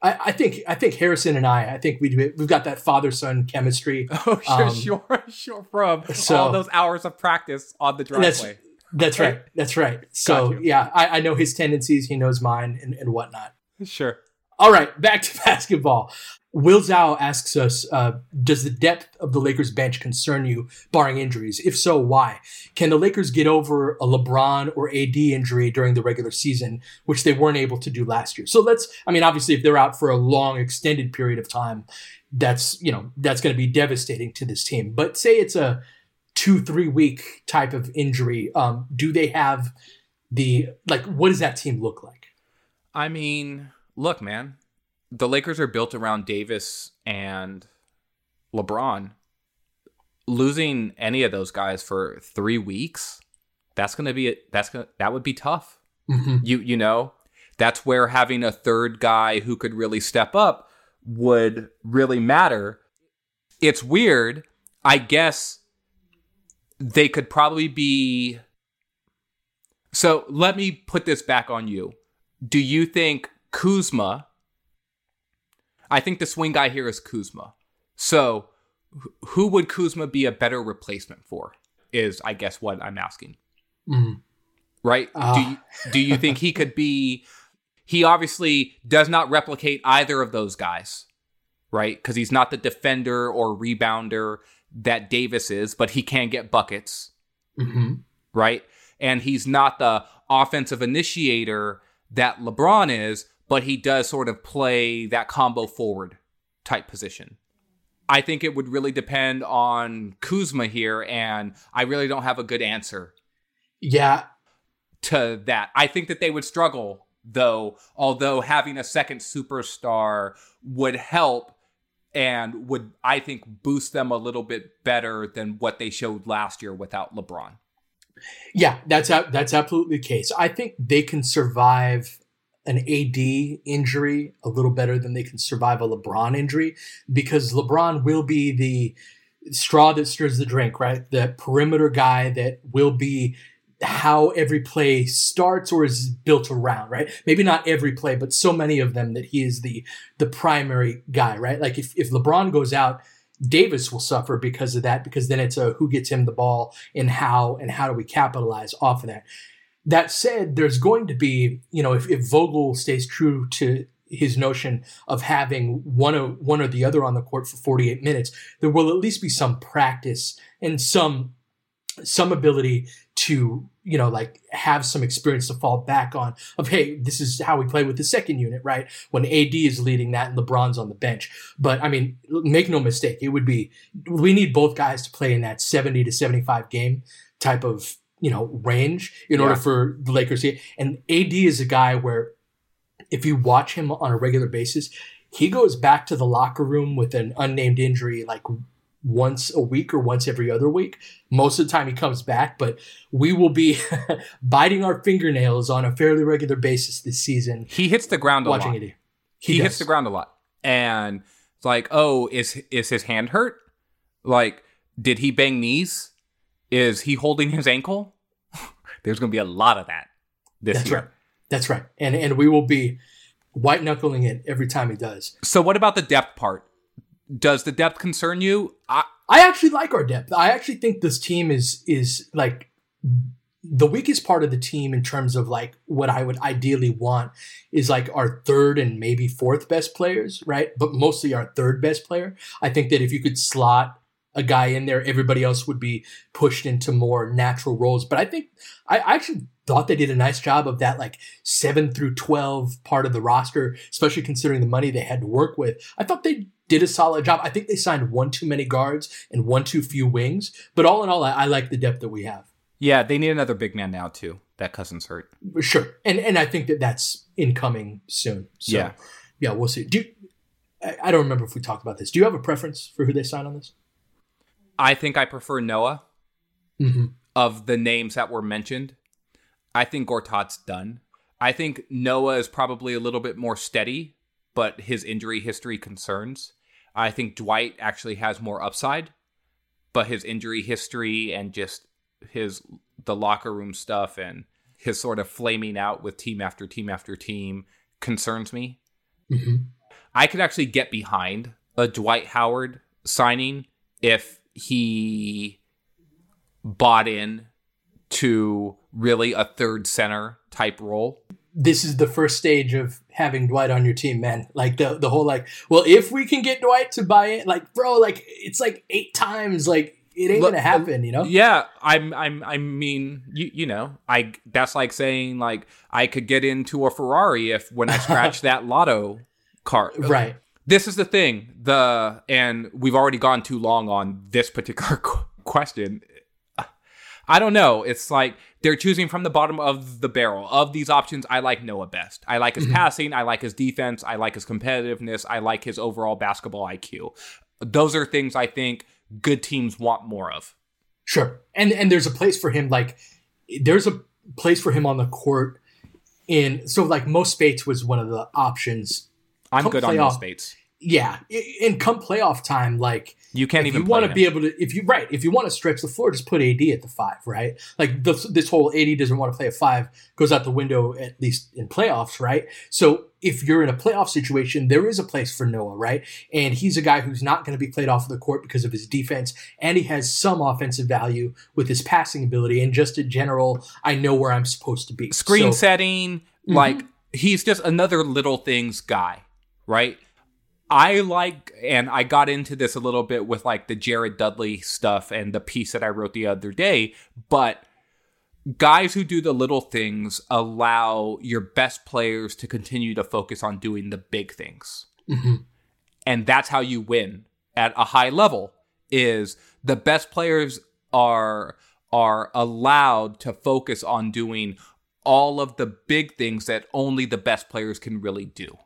I, I think I think Harrison and I, I think we we've got that father son chemistry. Oh, sure, Um, sure, sure. From so- all those hours of practice on the That's driveway. that's right. That's right. So yeah, I, I know his tendencies. He knows mine and, and whatnot. Sure. All right, back to basketball. Will Zhao asks us, uh, does the depth of the Lakers bench concern you, barring injuries? If so, why? Can the Lakers get over a LeBron or AD injury during the regular season, which they weren't able to do last year? So let's, I mean, obviously, if they're out for a long, extended period of time, that's, you know, that's going to be devastating to this team. But say it's a two, three week type of injury, um, do they have the, like, what does that team look like? I mean, look, man, the Lakers are built around Davis and LeBron. Losing any of those guys for three weeks, that's gonna be that's gonna that would be tough. Mm-hmm. You you know, that's where having a third guy who could really step up would really matter. It's weird. I guess they could probably be. So let me put this back on you. Do you think Kuzma? I think the swing guy here is Kuzma. So who would Kuzma be a better replacement for? Is I guess what I'm asking. Mm. Right? Ah. Do you, do you think he could be? He obviously does not replicate either of those guys, right? Because he's not the defender or rebounder that Davis is, but he can get buckets, hmm right? And he's not the offensive initiator that LeBron is, but he does sort of play that combo forward type position. I think it would really depend on Kuzma here, and I really don't have a good answer Yeah, to that. I think that they would struggle, though, although having a second superstar would help and would, I think, boost them a little bit better than what they showed last year without LeBron. Yeah, that's that's absolutely the case. I think they can survive an AD injury a little better than they can survive a LeBron injury because LeBron will be the straw that stirs the drink, right? The perimeter guy that will be how every play starts or is built around, right? Maybe not every play, but so many of them that he is the the primary guy, right? Like if, if LeBron goes out, Davis will suffer because of that, because then it's a who gets him the ball and how and how do we capitalize off of that. That said, there's going to be, you know, if, if Vogel stays true to his notion of having one or one or the other on the court for 48 minutes, there will at least be some practice and some some ability to you know like have some experience to fall back on of hey this is how we play with the second unit right? When AD is leading that and LeBron's on the bench. But I mean make no mistake it would be we need both guys to play in that 70 to 75 game type of you know range in order for the Lakers here and AD is a guy where if you watch him on a regular basis he goes back to the locker room with an unnamed injury like once a week or once every other week. Most of the time he comes back, but we will be biting our fingernails on a fairly regular basis this season He hits the ground a watching lot. it. He, does. hits the ground a lot, and it's like, oh, is is his hand hurt? Like, did he bang knees? Is he holding his ankle? There's going to be a lot of that this That's year. right. That's right. And and we will be white knuckling it every time he does. So, what about the depth part? Does the depth concern you? I, I actually like our depth. I actually think this team is is like the weakest part of the team in terms of like what I would ideally want is like our third and maybe fourth best players, right? But mostly our third best player. I think that if you could slot a guy in there, everybody else would be pushed into more natural roles. But I think I I actually thought they did a nice job of that like seven through twelve part of the roster, especially considering the money they had to work with. I thought they did a solid job. I think they signed one too many guards and one too few wings. But all in all, I, I like the depth that we have. yeah, they need another big man now too. That Cousins' hurt. Sure, and and I think that that's incoming soon. So, Yeah. yeah, we'll see. Do you, I, I don't remember if we talked about this. Do you have a preference for who they sign on this? I think I prefer Noah Mm-hmm. of the names that were mentioned. I think Gortat's done. I think Noah is probably a little bit more steady, but his injury history concerns. I think Dwight actually has more upside, but his injury history and just his the locker room stuff and his sort of flaming out with team after team after team concerns me. Mm-hmm. I could actually get behind a Dwight Howard signing if he bought in to really a third center type role. This is the first stage of having Dwight on your team, man. Like the the whole like, well, if we can get Dwight to buy it, like, bro, like it's like eight times, like it ain't Look, gonna happen, you know? Yeah, I'm I'm I mean, you you know, I that's like saying like I could get into a Ferrari if when I scratch that lotto card. Right. This is the thing. The and we've already gone too long on this particular qu- question. I don't know. It's like they're choosing from the bottom of the barrel. Of these options, I like Noah best. I like his Mm-hmm. passing. I like his defense. I like his competitiveness. I like his overall basketball IQ. Those are things I think good teams want more of. Sure. And and there's a place for him like there's a place for him on the court in so like Mo Speights was one of the options. I'm Come good on playoff- those Speights. Yeah. And come playoff time, like You can't if even you want to be able to if you right if you want to stretch the floor just put ad at the five right? Like this, this whole ad doesn't want to play a five goes out the window at least in playoffs right? So if you're in a playoff situation there is a place for noah right? And he's a guy who's not going to be played off of the court because of his defense and he has some offensive value with his passing ability and just in general i know where i'm supposed to be. Screen So- setting Mm-hmm. like he's just another little things guy right i like and i got into this a little bit with like the jared dudley stuff and the piece that i wrote the other day but guys who do the little things allow your best players to continue to focus on doing the big things. Mhm. and that's how you win at a high level is the best players are are allowed to focus on doing all of the big things that only the best players can really do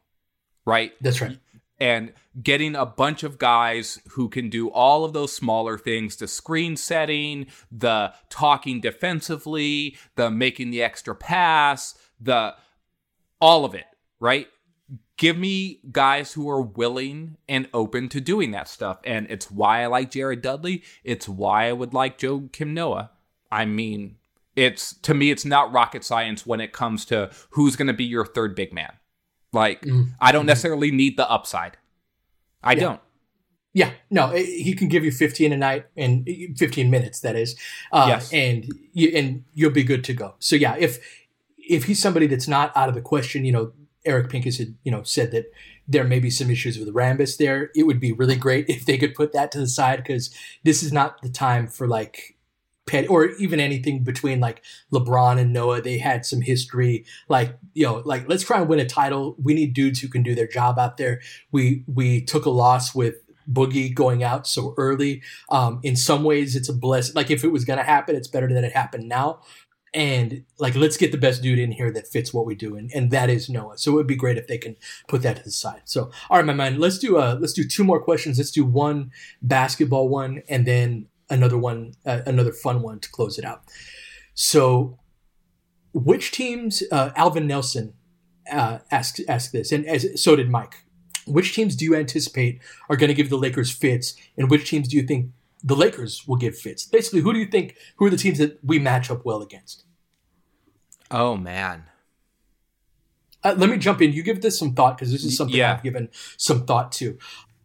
right? That's right and getting a bunch of guys who can do all of those smaller things the screen setting the talking defensively the making the extra pass the all of it right? Give me guys who are willing and open to doing that stuff. And it's why i like jared dudley. It's why i would like Joakim noah. I mean it's to me it's not rocket science when it comes to who's going to be your third big man like i don't necessarily need the upside i don't Yeah, no, he can give you 15 a night and 15 minutes. That is, uh, Yes. and you, and you'll be good to go. So yeah, if if he's somebody that's not out of the question, you know, Eric Pincus had you know said that there may be some issues with Rambis there. It would be really great if they could put that to the side because this is not the time for like pet or even anything between like LeBron and Noah. They had some history, like you know, like let's try and win a title. We need dudes who can do their job out there. We we took a loss with Boogie going out so early. Um, in some ways, it's a blessing. Like if it was to happen, it's better that it happened now. And like, let's get the best dude in here that fits what we do, and, and that is Noah. So it would be great if they can put that to the side. So, all right, my man, let's do uh let's do two more questions. Let's do one basketball one, and then another one, uh, another fun one to close it out. So, which teams? Uh, Alvin Nelson uh, asked asked this, and as so did Mike. Which teams do you anticipate are going to give the Lakers fits, and which teams do you think the Lakers will give fits? Basically, who do you think who are the teams that we match up well against? oh man Uh, let me jump in. You give this some thought because this is something Yeah. I've given some thought to.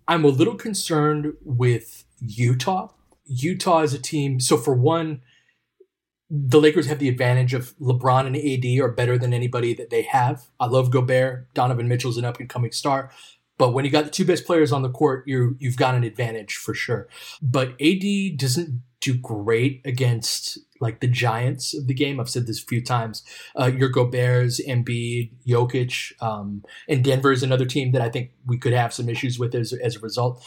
I'm a little concerned with Utah. Utah is a team. So for one, the Lakers have the advantage of LeBron and AD are better than anybody that they have. I love Gobert. Donovan Mitchell's an up and coming star. But when you got the two best players on the court, you you've got an advantage for sure. But AD doesn't do great against like the giants of the game. I've said this a few times. Uh, your Gobert's, Embiid, Jokic, um, and Denver is another team that I think we could have some issues with as, as a result.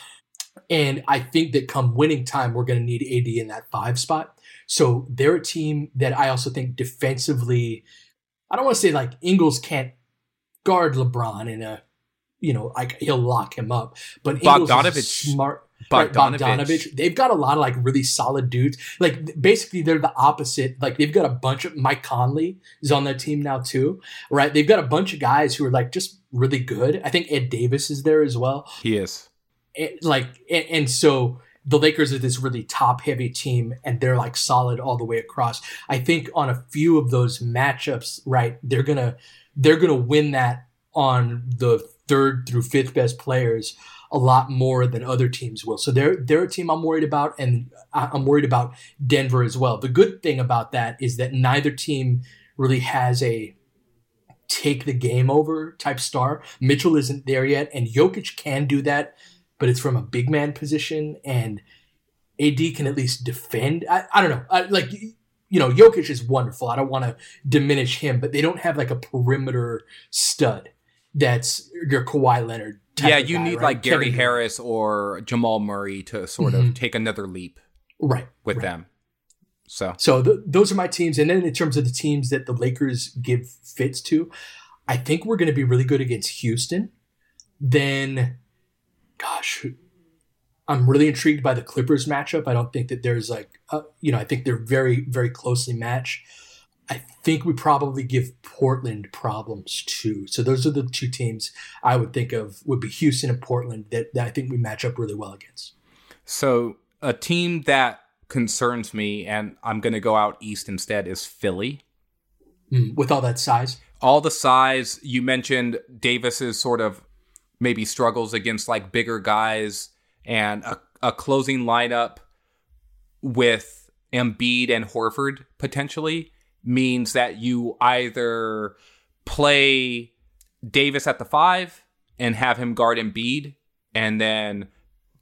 And I think that come winning time, we're going to need AD in that five spot. So they're a team that I also think defensively, I don't want to say like Ingles can't guard LeBron in a, you know, like he'll lock him up, but Ingles is a Bogdanovich- smart. Right, Bogdanovich. Bogdanovich. They've got a lot of like really solid dudes. Like basically, they're the opposite. Like they've got a bunch of Mike Conley is on their team now too, right? They've got a bunch of guys who are like just really good. I think Ed Davis is there as well he is and, like and, and so the Lakers are this really top heavy team and they're like solid all the way across. I think on a few of those matchups, right, they're gonna they're gonna win that on the third through fifth best players a lot more than other teams will. So they're they're a team I'm worried about, and I'm worried about Denver as well. The good thing about that is that neither team really has a take the game over type star. Mitchell isn't there yet, and Jokic can do that, but it's from a big man position, and AD can at least defend. I, I don't know. I, like you know, Jokic is wonderful. I don't want to diminish him, but they don't have like a perimeter stud that's your Kawhi Leonard. type yeah you guy, need right? like gary Kevin- harris or jamal murray to sort Mhm. of take another leap right? with right. them So, so th- those are my teams. And then in terms of the teams that the Lakers give fits to, I think we're going to be really good against Houston. Then, gosh, I'm really intrigued by the Clippers matchup. I don't think that there's like, uh, you know, I think they're very, very closely matched. I think we probably give Portland problems too. So those are the two teams I would think of would be Houston and Portland that, that I think we match up really well against. So a team that concerns me, and I'm going to go out east instead, is Philly. Mm, with all that size? All the size. You mentioned Davis's sort of maybe struggles against like bigger guys and a, a closing lineup with Embiid and Horford potentially means that you either play Davis at the five and have him guard Embiid and then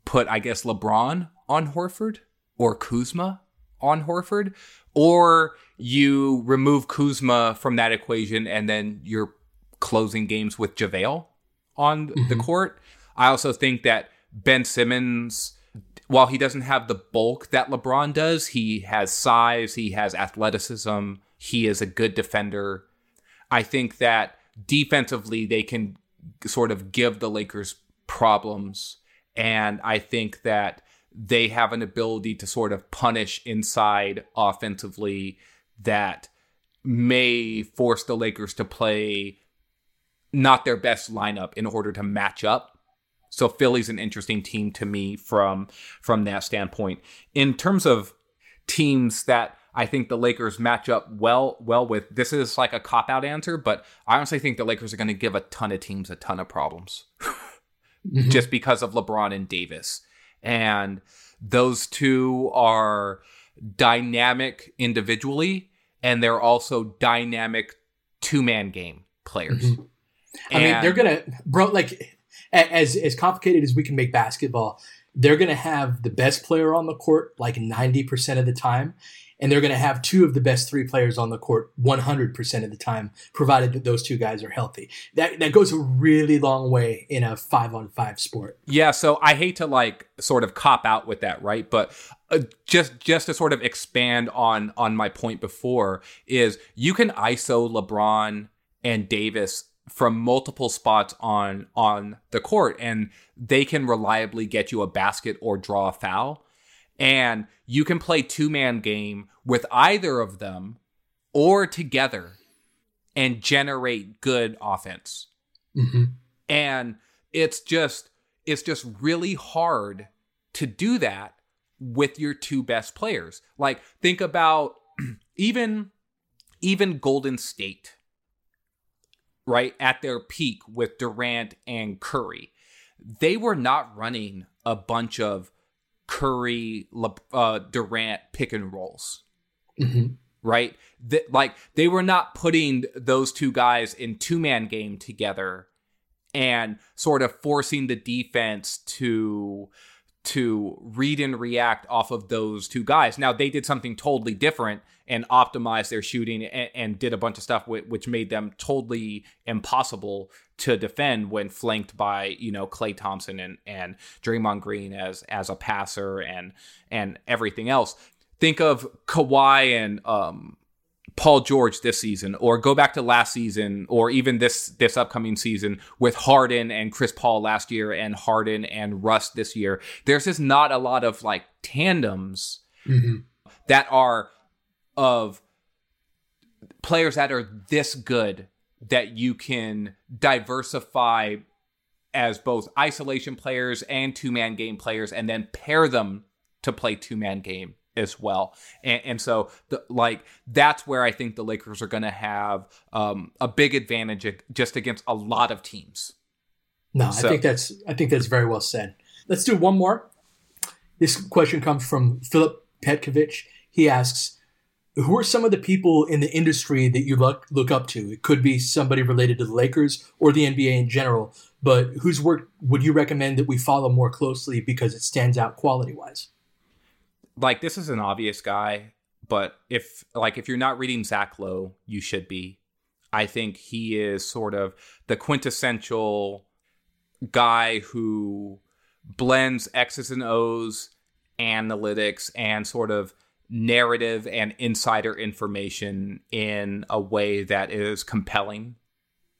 put, I guess, LeBron on Horford or Kuzma on Horford, or you remove Kuzma from that equation and then you're closing games with JaVale on mm-hmm. the court. I also think that Ben Simmons, while he doesn't have the bulk that LeBron does, he has size, he has athleticism, he is a good defender. I think that defensively, they can sort of give the Lakers problems. And I think that they have an ability to sort of punish inside offensively that may force the Lakers to play not their best lineup in order to match up. So Philly's an interesting team to me from from that standpoint. In terms of teams that I think the Lakers match up well well with. This is like a cop out answer, but I honestly think the Lakers are going to give a ton of teams a ton of problems mm-hmm. just because of LeBron and Davis. And those two are dynamic individually and they're also dynamic two-man game players. Mm-hmm. I mean, they're going to bro like as as complicated as we can make basketball, they're going to have the best player on the court like 90% of the time and they're going to have two of the best three players on the court 100% of the time, provided that those two guys are healthy. That that goes a really long way in a five on five sport. Yeah, so I hate to like sort of cop out with that, right? But uh, just just to sort of expand on on my point before is you can ISO LeBron and Davis from multiple spots on on the court and they can reliably get you a basket or draw a foul and you can play two man game with either of them or together and generate good offense. Mm-hmm. And it's just it's just really hard to do that with your two best players. Like think about even even Golden State right at their peak with Durant and Curry. They were not running a bunch of Curry, uh, Durant pick and rolls. Mm-hmm. Right? like they were not putting those two guys in two man game together and sort of forcing the defense to to read and react off of those two guys. Now they did something totally different and optimized their shooting and, and did a bunch of stuff which made them totally impossible to defend when flanked by you know Klay Thompson and and Draymond Green as as a passer and and everything else. Think of Kawhi and um, Paul George this season, or go back to last season, or even this this upcoming season with Harden and Chris Paul last year, and Harden and Russ this year. There's just not a lot of like tandems mm-hmm. that are of players that are this good that you can diversify as both isolation players and two man game players, and then pair them to play two man game as well. And, and, so, the, like, that's where I think the Lakers are going to have um, a big advantage just against a lot of teams. No, so. I think that's I think that's very well said. Let's do one more. This question comes from Philip Petkovich. He asks, who are some of the people in the industry that you look look up to? It could be somebody related to the Lakers or the NBA in general, but whose work would you recommend that we follow more closely because it stands out quality wise? Like this is an obvious guy, but if like if you're not reading Zach Lowe, you should be. I think he is sort of the quintessential guy who blends X's and O's, analytics, and sort of narrative and insider information in a way that is compelling.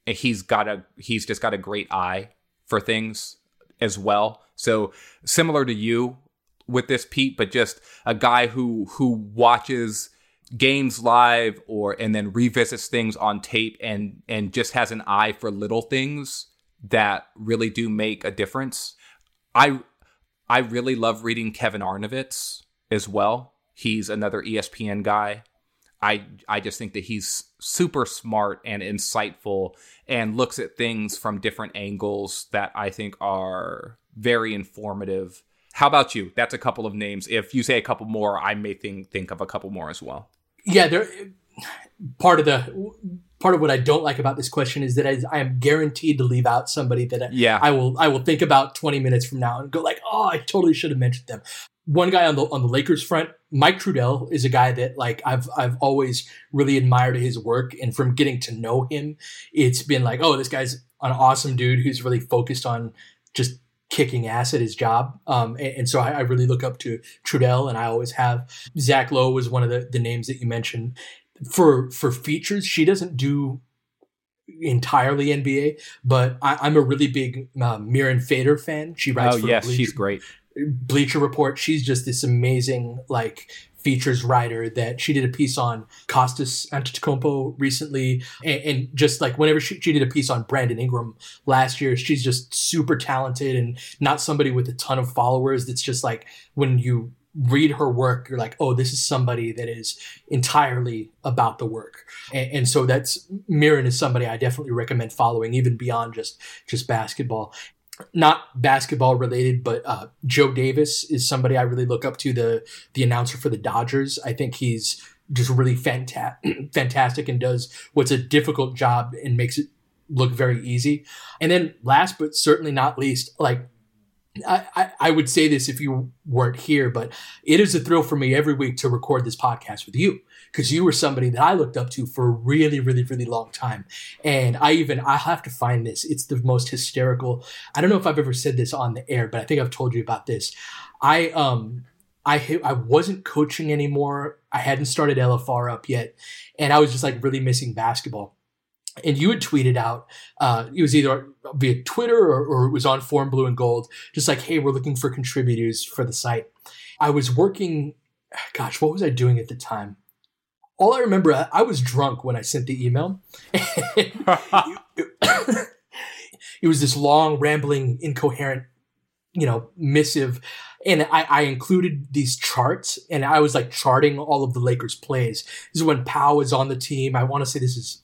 He's got a he's just got a great eye for things as well. So similar to you with this Pete, but just a guy who who watches games live or and then revisits things on tape and and just has an eye for little things that really do make a difference. I I really love reading Kevin Arnovitz as well. He's another ESPN guy. I I just think that he's super smart and insightful and looks at things from different angles that I think are very informative. How about you? That's a couple of names. If you say a couple more, I may think think of a couple more as well. Yeah, there. Part of the part of what I don't like about this question is that I, I am guaranteed to leave out somebody that I, yeah. I will I will think about 20 minutes from now and go like, oh, I totally should have mentioned them. One guy on the on the Lakers front, Mike Trudell, is a guy that like I've I've always really admired his work, and from getting to know him, it's been like, oh, this guy's an awesome dude who's really focused on just kicking ass at his job. Um, and, and, so I, I, really look up to Trudell, and I always have. Zach Lowe was one of the, the names that you mentioned for for features, she doesn't do entirely NBA, but I, am a really big uh, Mirin Fader fan. She writes. Oh yes, Bleacher, she's great. Bleacher Report. She's just this amazing like features writer that she did a piece on Kostas Antetokounmpo recently, and, and just like whenever she, she did a piece on Brandon Ingram last year, she's just super talented and not somebody with a ton of followers. That's just like when you read her work, you're like, oh, this is somebody that is entirely about the work. And, and, so that's Mirin is somebody I definitely recommend following, even beyond just just basketball. Not basketball related, but uh, Joe Davis is somebody I really look up to. The the announcer for the Dodgers. I think he's just really fanta- fantastic and does what's a difficult job and makes it look very easy. And then last but certainly not least, like I, I, would say this if you weren't here, but it is a thrill for me every week to record this podcast with you because you were somebody that I looked up to for a really, really, really long time. And I even, I have to find this. It's the most hysterical. I don't know if I've ever said this on the air, but I think I've told you about this. I, um, I, I wasn't coaching anymore. I hadn't started LFR up yet. And I was just like really missing basketball and you had tweeted out uh, it was either via twitter or, or, it was on Forum blue and gold just like hey we're looking for contributors for the site i was working gosh what was i doing at the time all i remember i was drunk when i sent the email. It was this long rambling incoherent you know missive. And I, I, included these charts and i was like charting all of the lakers plays. This is when powell was on the team. I want to say this is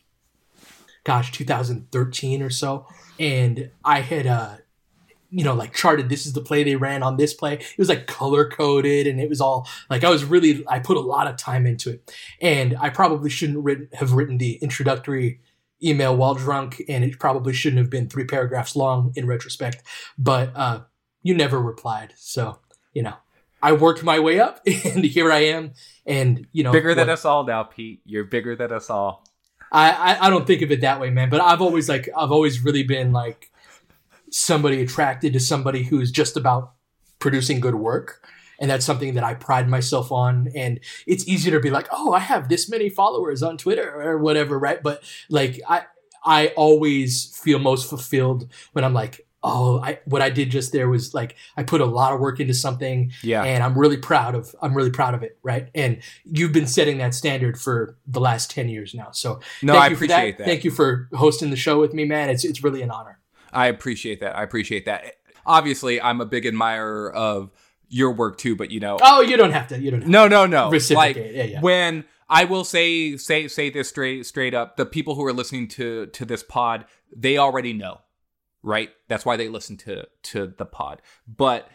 gosh, 2013 or so. And I had, uh, you know, like charted this is the play they ran on this play. It was like color coded and it was all like I was really, I put a lot of time into it. And I probably shouldn't written, have written the introductory email while drunk and it probably shouldn't have been three paragraphs long in retrospect. But uh, you never replied. So, you know, I worked my way up and here I am. And, you know, bigger than us all now, Pete. You're bigger than us all. I, I, I don't think of it that way, man. But I've always like I've always really been like somebody attracted to somebody who's just about producing good work. And that's something that I pride myself on. And it's easier to be like, oh, I have this many followers on Twitter or whatever, right? But like I I always feel most fulfilled when I'm like, oh, I what I did just there was like I put a lot of work into something, yeah, and I'm really proud of I'm really proud of it, right? And you've been setting that standard for the last ten years now, so no, I appreciate that. that. Thank you for hosting the show with me, man. It's it's really an honor. I appreciate that. I appreciate that. Obviously, I'm a big admirer of your work too, but you know, oh, you don't have to. You don't. no, no, no. Reciprocate. Like yeah, yeah. when. I will say say say this straight straight up. The people who are listening to to this pod, they already know right? That's why they listen to to the pod. But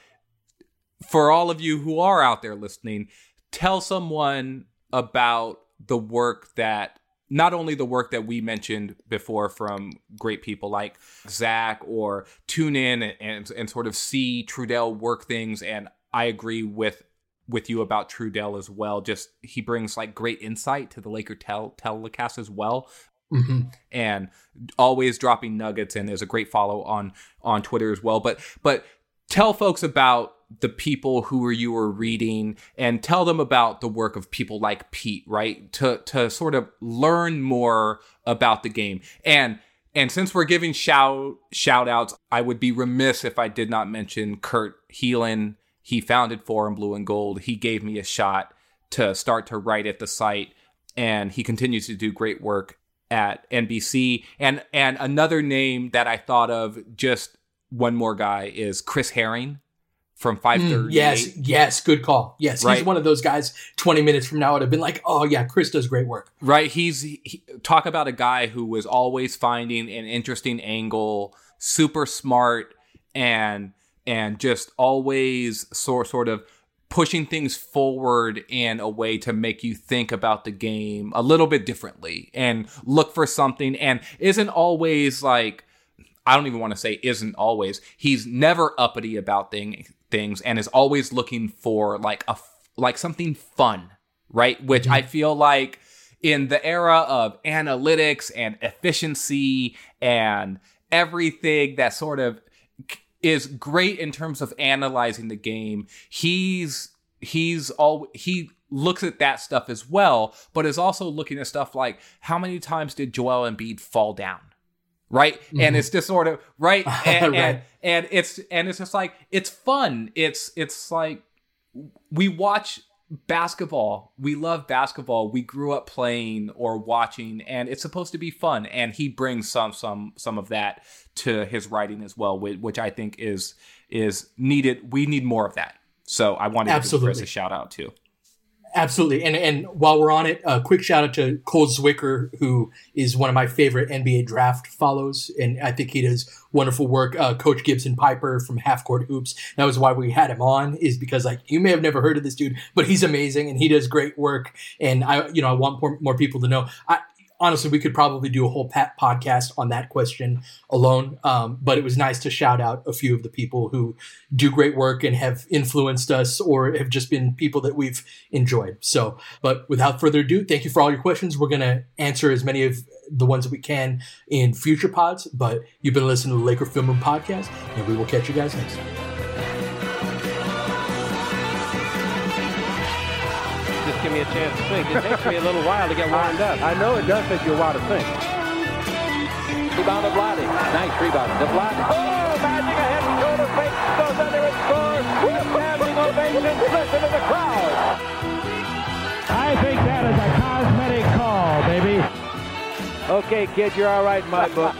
for all of you who are out there listening, tell someone about the work that not only the work that we mentioned before from great people like Zach or tune in and, and, and sort of see Trudell work things. And I agree with with you about Trudell as well. Just he brings like great insight to the Laker tel- telecast as well. Mm-hmm. and always dropping nuggets and is a great follow on on Twitter as well. But but tell folks about the people who you were reading and tell them about the work of people like Pete, right? To to sort of learn more about the game. And and since we're giving shout shout outs, I would be remiss if I did not mention Kurt Helin. He founded Forum Blue and Gold. He gave me a shot to start to write at the site, and he continues to do great work at NBC. And and another name that I thought of just one more guy is Chris Herring from 530. Mm, yes, yes, good call. Yes, Right. he's one of those guys 20 minutes from now would have been like, oh, yeah, Chris does great work. Right. He's he, talk about a guy who was always finding an interesting angle, super smart, and and just always sort sort of pushing things forward in a way to make you think about the game a little bit differently and look for something and isn't always like I don't even want to say isn't always. He's never uppity about thing, things and is always looking for like a like something fun, right? Which mm-hmm. I feel like in the era of analytics and efficiency and everything that sort of is great in terms of analyzing the game, he's he's all he looks at that stuff as well, but is also looking at stuff like how many times did Joel Embiid fall down? Right? And mm-hmm. it's just sort of right? And, Right. and and it's and it's just like it's fun. It's it's like we watch basketball. We love basketball. We grew up playing or watching and it's supposed to be fun. And he brings some some some of that to his writing as well which, which i think is is needed. We need more of that. So i wanted to give chris a shout out too Absolutely. And and while we're on it, a quick shout out to Cole Zwicker, who is one of my favorite NBA draft follows. And I think he does wonderful work. Uh, Coach Gibson Pyper from Half Court Hoops. That was why we had him on, is because like you may have never heard of this dude, but he's amazing and he does great work. And I, you know, I want more, more people to know. I, honestly, we could probably do a whole pat podcast on that question alone. Um, but it was nice to shout out a few of the people who do great work and have influenced us or have just been people that we've enjoyed. So, but without further ado, thank you for all your questions. We're going to answer as many of the ones that we can in future pods. But you've been listening to the Laker Film Room podcast, and we will catch you guys next time. Just give me a chance to think. It takes me a little while to get warmed up. I know it does take you a while to think. Rebound to Vlade. Nice rebound to Vlade. Oh, magic a head and shoulder fake. Goes under and scores. With a standing ovation. Listen to the crowd. I think that is a cosmetic call, baby. Okay, kid, you're all right in my book.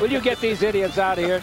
Will you get these idiots out of here?